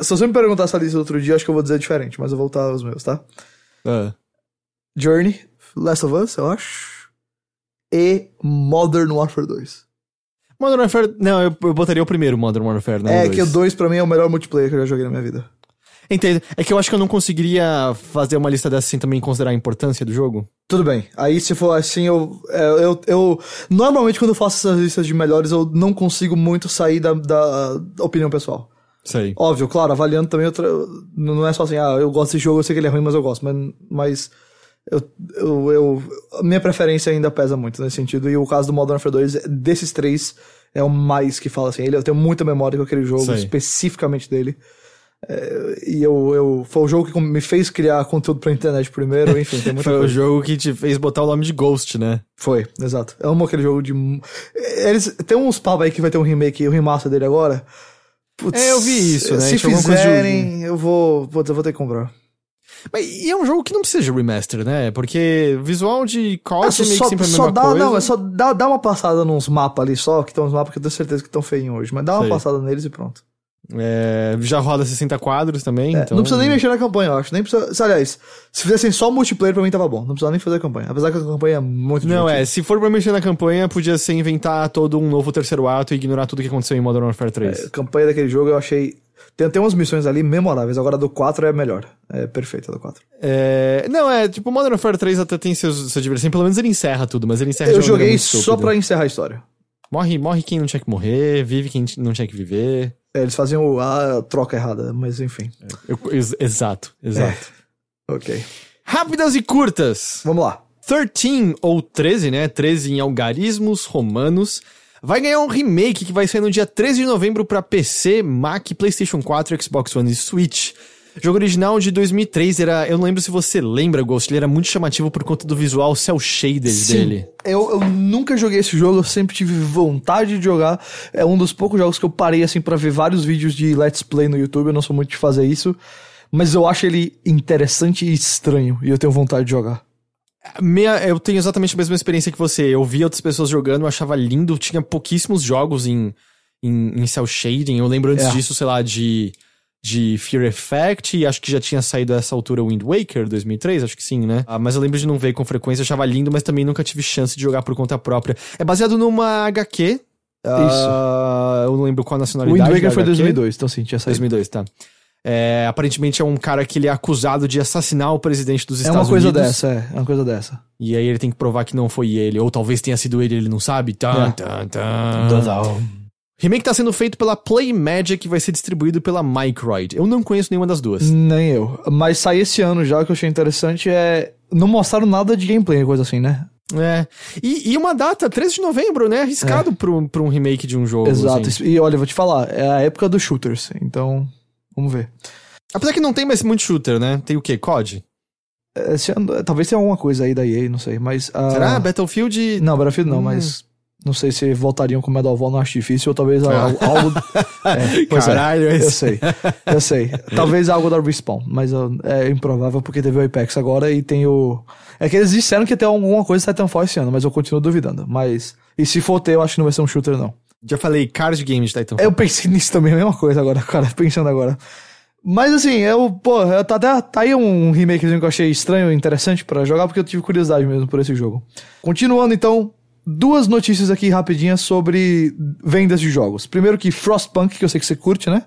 Se você me perguntar essa lista outro dia, acho que eu vou dizer diferente, mas eu vou botar os meus, tá? Ah, Journey, Last of Us, eu acho. E Modern Warfare 2. Modern Warfare. Não, eu, eu botaria o primeiro Modern Warfare, não é, dois. que o 2 pra mim é o melhor multiplayer que eu já joguei na minha vida. Entendo. É que eu acho que eu não conseguiria fazer uma lista dessa sem também considerar a importância do jogo. Tudo bem. Aí, se for assim, eu, é, eu, eu. Normalmente, quando eu faço essas listas de melhores, eu não consigo muito sair da, da opinião pessoal. Sei. Óbvio, claro, avaliando também outra. Não é só assim, ah, eu gosto desse jogo, eu sei que ele é ruim, mas eu gosto. Mas, mas eu, eu, eu- minha preferência ainda pesa muito nesse sentido. E o caso do Modern Warfare 2, desses três, é o mais que fala assim. Ele, eu tenho muita memória com aquele jogo, Sei. especificamente dele. É, e eu, eu. Foi o jogo que me fez criar conteúdo pra internet primeiro, enfim, tem muita Foi o coisa. jogo que te fez botar o nome de Ghost, né? Foi, exato. Eu amo aquele jogo de. Eles. Tem uns papos aí que vai ter um remake, o remaster dele agora. Putz, É, eu vi isso, né? Se de- fizerem, eu vou. Putz, eu vou ter que comprar. Mas, e é um jogo que não precisa de remaster, né? Porque visual de COD Ah, é só, que só, sempre a mesma dá, coisa. não, é só dá, dá uma passada nos mapas ali só, que estão uns mapas que eu tenho certeza que estão feios hoje, mas dá uma Sei. passada neles e pronto. É, já roda 60 quadros também, É, então... Não precisa nem mexer na campanha, eu acho. Nem precisa. se, Aliás, se fizessem só multiplayer pra mim tava bom. Não precisa nem fazer a campanha. Apesar que a campanha é muito Não, divertida. é, se for pra mexer na campanha, podia ser inventar todo um novo terceiro ato e ignorar tudo que aconteceu em Modern Warfare 3. A campanha daquele jogo eu achei. Tem, tem umas missões ali memoráveis. Agora a do 4 é melhor. É perfeita a do 4. É, não, é, tipo, Modern Warfare 3 até tem seus, sua diversão, pelo menos ele encerra tudo, mas ele encerra Eu joguei só pra encerrar a história. Morre, morre quem não tinha que morrer, vive quem não tinha que viver. É, eles faziam a troca errada, mas enfim. Eu- ex- exato, exato. Ok. Rápidas e curtas. Vamos lá. 13, ou 13, né? 13 em algarismos romanos. Vai ganhar um remake que vai sair no dia 13 de novembro pra PC, Mac, PlayStation 4, Xbox One e Switch. Jogo original de 2003 era. Eu não lembro se você lembra, Ghost, ele era muito chamativo por conta do visual cel shaders dele. Eu, eu nunca joguei esse jogo, eu sempre tive vontade de jogar. É um dos poucos jogos que eu parei assim pra ver vários vídeos de Let's Play no YouTube. Eu não sou muito de fazer isso. Mas eu acho ele interessante e estranho. E eu tenho vontade de jogar. Minha, eu tenho exatamente a mesma experiência que você. Eu vi outras pessoas jogando, eu achava lindo. Tinha pouquíssimos jogos em, em, em cel shading. Eu lembro antes É. disso, sei lá, de, de Fear Effect. E acho que já tinha saído a essa altura Wind Waker 2003, acho que sim, né? Ah, mas eu lembro de não ver com frequência. Achava lindo, mas também nunca tive chance de jogar por conta própria. É baseado numa HQ. Ah, eu não lembro qual a O nacionalidade. Wind Waker da foi HQ. 2002, então sim, tinha saído. 2002, tá. É, aparentemente é um cara que ele é acusado de assassinar o presidente dos É Estados uma coisa Unidos. dessa, é. É uma coisa dessa. E aí ele tem que provar que não foi ele. Ou talvez tenha sido ele, ele não sabe. Tan, É. tan, tan. Remake tá sendo feito pela Play Magic e vai ser distribuído pela Microid. Eu não conheço nenhuma das duas. Nem eu. Mas sair esse ano já, o que eu achei interessante é. Não mostraram nada de gameplay, coisa assim, né? É. E, e uma data, 13 de novembro, né? Arriscado pra, um, pra um remake de um jogo. Exato. assim. E olha, vou te falar, é a época dos shooters, então. Vamos ver. Apesar que não tem mais muito shooter, né? Tem o quê? COD? Esse ano- talvez tenha alguma coisa aí da EA, não sei, mas. ah, Será? Battlefield. Não, Battlefield não, Hum. mas. Não sei se voltariam com Medal of Honor, acho difícil, ou talvez Ah. algo. algo é, é. Caralho, Eu esse- sei, eu sei. Talvez algo da Respawn, mas ah, é improvável porque teve o Apex agora e tem o. É que eles disseram que ter alguma coisa de Titanfall esse ano, mas eu continuo duvidando. Mas. E se for ter, eu acho que não vai ser um shooter, não. Já falei, card game de Titanfall. Eu pensei nisso também, a mesma coisa agora, cara, pensando agora. Mas assim, eu, pô, eu, tá, até, tá aí um remakezinho que eu achei estranho e interessante pra jogar, porque eu tive curiosidade mesmo por esse jogo. Continuando então, duas notícias aqui rapidinhas sobre vendas de jogos. Primeiro que Frostpunk, que eu sei que você curte, né?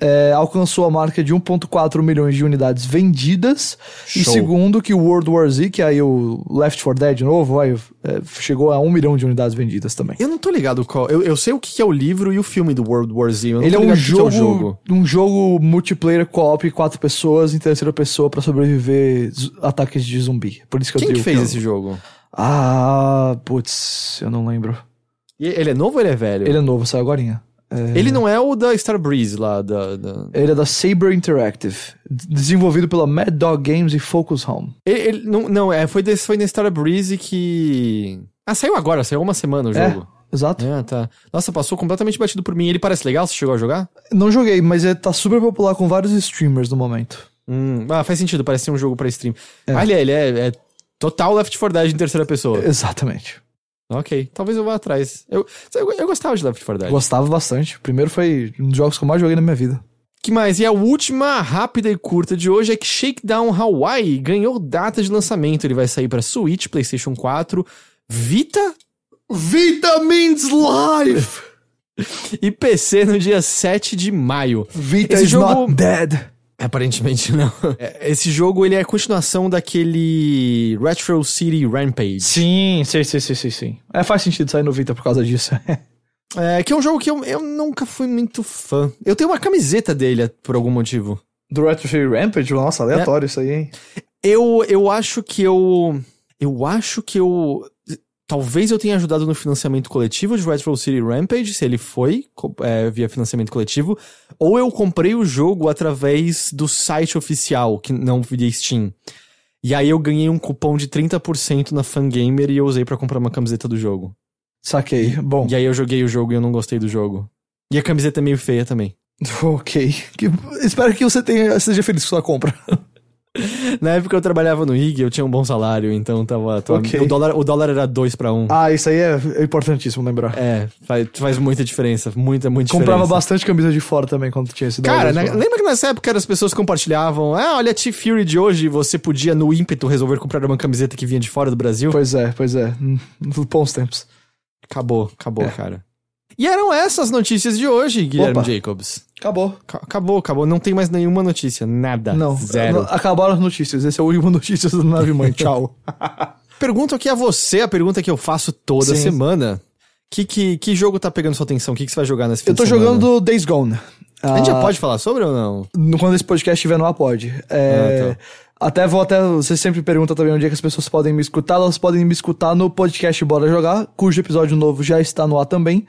É, alcançou a marca de 1.4 milhões de unidades vendidas. E Show. segundo que o World War Z, que é aí o Left 4 Dead novo, vai, é, chegou a 1 milhão de unidades vendidas também. Eu não tô ligado qual. Eu, eu sei o que que é o livro e o filme do World War Z. Eu Ele é um que que jogo, é o jogo. um jogo multiplayer co-op, quatro pessoas em terceira pessoa pra sobreviver ataques de zumbi. Por isso que eu Quem digo que fez eu- esse jogo? Ah, putz, eu não lembro. E ele é novo ou ele é velho? Ele é novo, saiu agorinha. É, Ele não é o da Star Breeze lá, da... da- ele é da Saber Interactive, desenvolvido pela Mad Dog Games e Focus Home. Ele, ele- não, não, é, foi, desse, foi na Star Breeze que... Ah, saiu agora, saiu uma semana o É. jogo. Exato. É, tá. Nossa, passou completamente batido por mim. Ele parece legal, você chegou a jogar? Não joguei, mas ele tá super popular com vários streamers no momento. Hum, ah, faz sentido, parece ser um jogo pra stream. É. Ah, ele é, ele é, é total Left 4 Dead em terceira pessoa. Exatamente. Ok, talvez eu vá atrás. Eu, eu, eu gostava de Left 4 Dead. Gostava bastante. O primeiro foi um dos jogos que eu mais joguei na minha vida. que mais? E a última rápida e curta de hoje é que Shakedown Hawaii ganhou data de lançamento. Ele vai sair pra Switch, PlayStation 4, Vita Vitamins Life! e PC no dia 7 de maio. Vita Esse is jogo- not dead. Aparentemente não. É, Esse jogo ele é a continuação daquele Retro City Rampage. Sim, sim, sim, sim, sim, sim. É, faz sentido sair no Vita por causa disso. É, que é um jogo que eu, eu nunca fui muito fã. Eu tenho uma camiseta dele por algum motivo. Do Retro City Rampage? Nossa, aleatório isso aí, hein? Eu, eu acho que eu. Eu acho que eu. Talvez eu tenha ajudado no financiamento coletivo de Retro City Rampage, se ele foi é, via financiamento coletivo, ou eu comprei o jogo através do site oficial, que não via Steam. E aí eu ganhei um cupom de 30% na Fangamer e eu usei pra comprar uma camiseta do jogo. Saquei. Bom, E aí eu joguei o jogo e eu não gostei do jogo. E a camiseta é meio feia também. ok. Que- espero que você tenha, seja feliz com sua compra. Na época eu trabalhava no IG, eu tinha um bom salário, então tava. tava- Ok. o, dólar, o dólar era 2 pra 1. Um. Ah, isso aí é importantíssimo lembrar. É, faz, faz muita diferença. Muita, muita Comprava diferença. bastante camisa de fora também quando tinha esse Cara, dólar. né, lembra que nessa época as pessoas compartilhavam? Ah, olha a T-Fury de hoje, você podia, no ímpeto, resolver comprar uma camiseta que vinha de fora do Brasil? Pois é, pois é. Hum, Bons tempos. Acabou, acabou, É. cara. E eram essas notícias de hoje, Guilherme Opa. Jacobs. Acabou. Ca- Acabou, acabou. Não tem mais nenhuma notícia. Nada. Não, Zero. acabaram as notícias. Esse é o último notícias da nave mãe. Tchau. Pergunto aqui a você, a pergunta que eu faço toda Sim. semana. Que, que, que jogo tá pegando sua atenção? O que, que você vai jogar nesse fim Eu tô jogando Days Gone. A gente já Ah, pode falar sobre ou não? Quando esse podcast estiver no ar, pode. É, Ah, tá. Até vou até. Você sempre pergunta também onde é que as pessoas podem me escutar. Elas podem me escutar no podcast Bora Jogar, cujo episódio novo já está no ar também.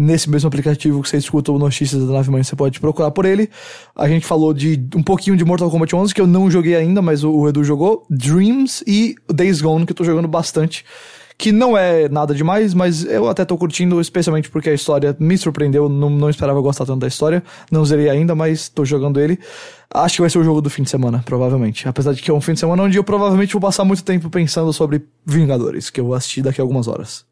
Nesse mesmo aplicativo que você escuta o Notícias da Nave Mãe, você pode procurar por ele. A gente falou de um pouquinho de Mortal Kombat 11, que eu não joguei ainda, mas o, Edu jogou. Dreams e Days Gone, que eu tô jogando bastante. que não é nada demais, mas eu até tô curtindo, especialmente porque a história me surpreendeu, não, não esperava gostar tanto da história, não zerei ainda, mas tô jogando ele. Acho que vai ser o jogo do fim de semana, provavelmente. Apesar de que é um fim de semana onde eu provavelmente vou passar muito tempo pensando sobre Vingadores, que eu vou assistir daqui a algumas horas.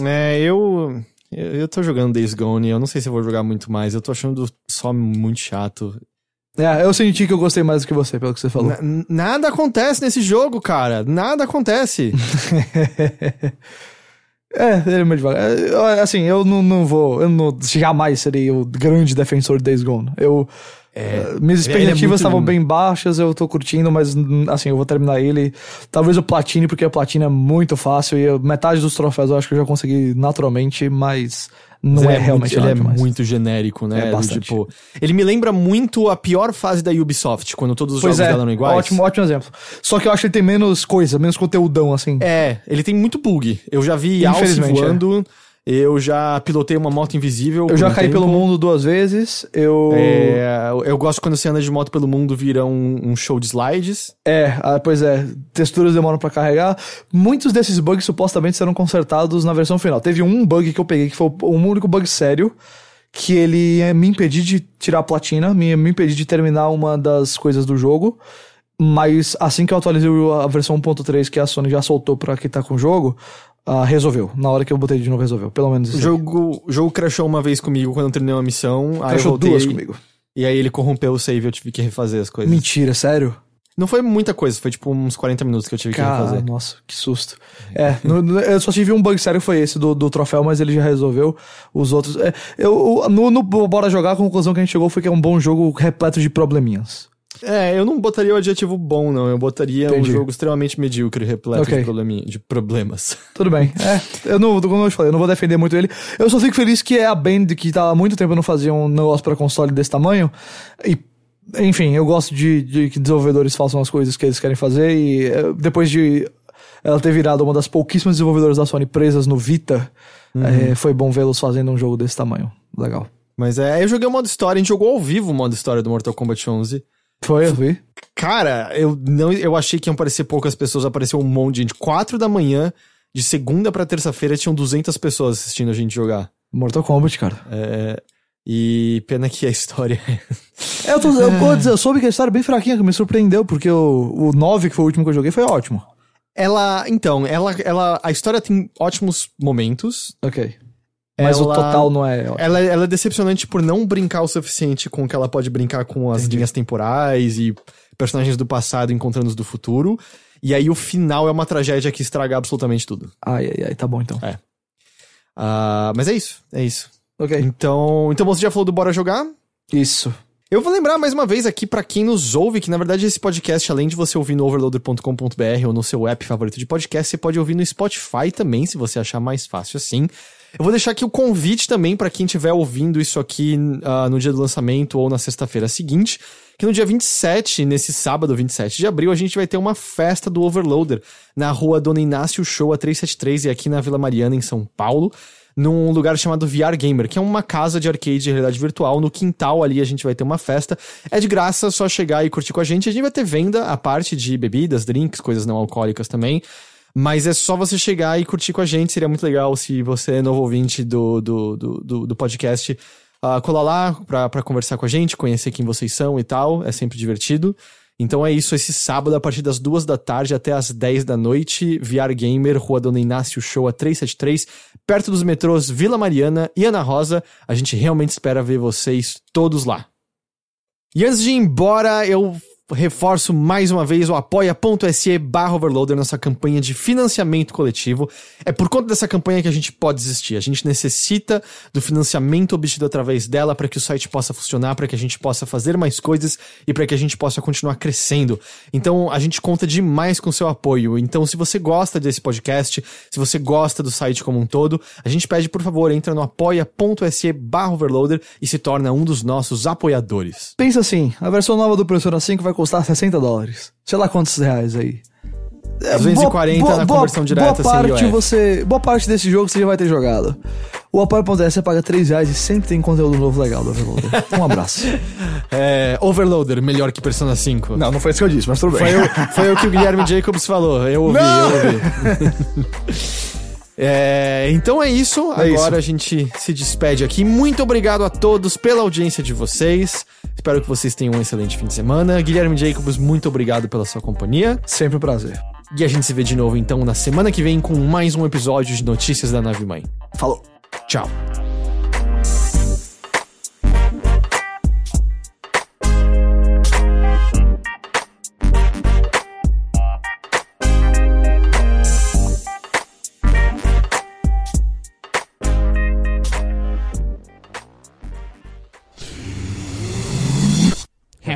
É, eu. Eu, eu tô jogando Days Gone, eu não sei se eu vou jogar muito mais, eu tô achando só muito chato. É, eu senti que eu gostei mais do que você, pelo que você falou. Na- nada acontece nesse jogo, cara. Nada acontece. É, ele é meio devagar. É, Assim, eu não, não vou. Eu não, jamais serei o grande defensor de Days Gone. Eu. Eh, minhas é expectativas estavam bem baixas, eu tô curtindo, mas n- assim, eu vou terminar ele. Talvez o Platine, porque a Platina é muito fácil e eu- metade dos troféus eu acho que eu já consegui naturalmente, mas não é, ele realmente muito, ele é muito genérico, né? É, bastante. Tipo, ele me lembra muito a pior fase da Ubisoft, quando todos os Pois jogos é, dela eram iguais. ótimo, ótimo exemplo. Só que eu acho que ele tem menos coisa, menos conteúdão, assim. É, ele tem muito bug. Eu já vi Alce Infelizmente, voando, eu já pilotei uma moto invisível. eu já um caí tempo. pelo mundo duas vezes, eu... É, eu gosto quando você anda de moto pelo mundo, vira um, um show de slides. É, ah, pois é, texturas demoram pra carregar. Muitos desses bugs supostamente serão consertados na versão final. Teve um bug que eu peguei que foi o único bug sério, que ele me impedir de tirar a platina, me, me impedir de terminar uma das coisas do jogo. Mas assim que eu atualizei a versão 1.3 que a Sony já soltou pra quem tá com o jogo, ah, resolveu. Na hora que eu botei de novo, resolveu. Pelo menos O isso. jogo, o jogo crashou uma vez comigo quando eu terminei uma missão. aí eu voltei, duas comigo. E aí ele corrompeu o save e eu tive que refazer as coisas. Mentira, sério? Não foi muita coisa, foi tipo uns 40 minutos que eu tive que Cara, refazer. nossa, que susto. É, no- no- eu só tive um bug sério, foi esse do, do troféu, mas ele já resolveu. Os outros. é, eu, no, no Bora Jogar, a conclusão que a gente chegou foi que é um bom jogo repleto de probleminhas. É, eu não botaria o adjetivo bom, não. Eu botaria Entendi. um jogo extremamente medíocre, repleto Ok. de, de problemas. Tudo bem. É, eu não, como eu te falei, eu não vou defender muito ele. Eu só fico feliz que é a Band que tá há muito tempo não fazia um negócio pra console desse tamanho. E, enfim, eu gosto de, de que desenvolvedores façam as coisas que eles querem fazer. E é, depois de ela ter virado uma das pouquíssimas desenvolvedoras da Sony presas no Vita, é, foi bom vê-los fazendo um jogo desse tamanho. Legal. Mas é, eu joguei o modo história, a gente jogou ao vivo o modo história do Mortal Kombat 11. Foi, eu vi. Cara, eu não, eu achei que iam aparecer poucas pessoas, apareceu um monte de gente. Quatro da manhã, de segunda pra terça-feira, tinham 200 pessoas assistindo a gente jogar. Mortal Kombat, cara. É, e pena que a história É, eu, tô, eu, vou dizer, eu soube que a história é bem fraquinha, que me surpreendeu, porque o, o 9, que foi o último que eu joguei, foi ótimo. Ela, então, ela, ela, a história tem ótimos momentos. Ok. Mas o Ela- total não é. Ela, ela é decepcionante por não brincar o suficiente com o que ela pode brincar com as linhas temporais e personagens do passado encontrando os do futuro. E aí o final é uma tragédia que estraga absolutamente tudo. Ai, ai, ai, tá bom então. É. Ah, mas é isso, é isso. Ok. Então, então você já falou do Bora Jogar? Isso. Eu vou lembrar mais uma vez aqui pra quem nos ouve que na verdade esse podcast, além de você ouvir no overloader.com.br ou no seu app favorito de podcast, você pode ouvir no Spotify também, se você achar mais fácil assim. Eu vou deixar aqui o convite também pra quem estiver ouvindo isso aqui ah, no dia do lançamento ou na sexta-feira seguinte, que no dia 27, nesse sábado 27 de abril, a gente vai ter uma festa do Overloader na rua Dona Inácio Show a 373 e aqui na Vila Mariana, em São Paulo num lugar chamado VR Gamer, que é uma casa de arcade de realidade virtual. No quintal ali a gente vai ter uma festa. É de graça, só chegar e curtir com a gente. A gente vai ter venda, a parte de bebidas, drinks, coisas não alcoólicas também. Mas é só você chegar e curtir com a gente. Seria muito legal se você é novo ouvinte do, do, do, do, do podcast. Uh, colar lá pra, pra conversar com a gente, conhecer quem vocês são e tal. É sempre divertido. Então é isso, esse sábado, a partir das duas da tarde até as 10 da noite, VR Gamer, Rua Dona Inácio Show a 373, perto dos metrôs Vila Mariana e Ana Rosa. A gente realmente espera ver vocês todos lá. E antes de ir embora, eu reforço mais uma vez o apoia.se barra overloader, nossa campanha de financiamento coletivo. É por conta dessa campanha que a gente pode existir. A gente necessita do financiamento obtido através dela para que o site possa funcionar, para que a gente possa fazer mais coisas e para que a gente possa continuar crescendo. Então a gente conta demais com seu apoio. Então se você gosta desse podcast, se você gosta do site como um todo, a gente pede por favor, entra no apoia.se barra overloader e se torna um dos nossos apoiadores. Pensa assim, a versão nova do Persona 5 vai custar 60 dólares. Sei lá quantos reais aí. É, 240 na conversão direta, boa parte você Boa parte desse jogo você já vai ter jogado. O apoio.se você paga 3 reais e sempre tem conteúdo novo legal do Overloader. Um abraço. É, Overloader, melhor que Persona 5. não, não foi isso que eu disse, mas tudo bem. Foi o, foi o que o Guilherme Jacobs falou. Eu ouvi, eu ouvi. É, então é isso. É Agora isso. a gente se despede aqui. Muito obrigado a todos pela audiência de vocês. Espero que vocês tenham um excelente fim de semana. Guilherme Jacobs, muito obrigado pela sua companhia. Sempre um prazer. E a gente se vê de novo então na semana que vem com mais um episódio de Notícias da Nave Mãe. Falou. Tchau.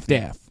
Staff.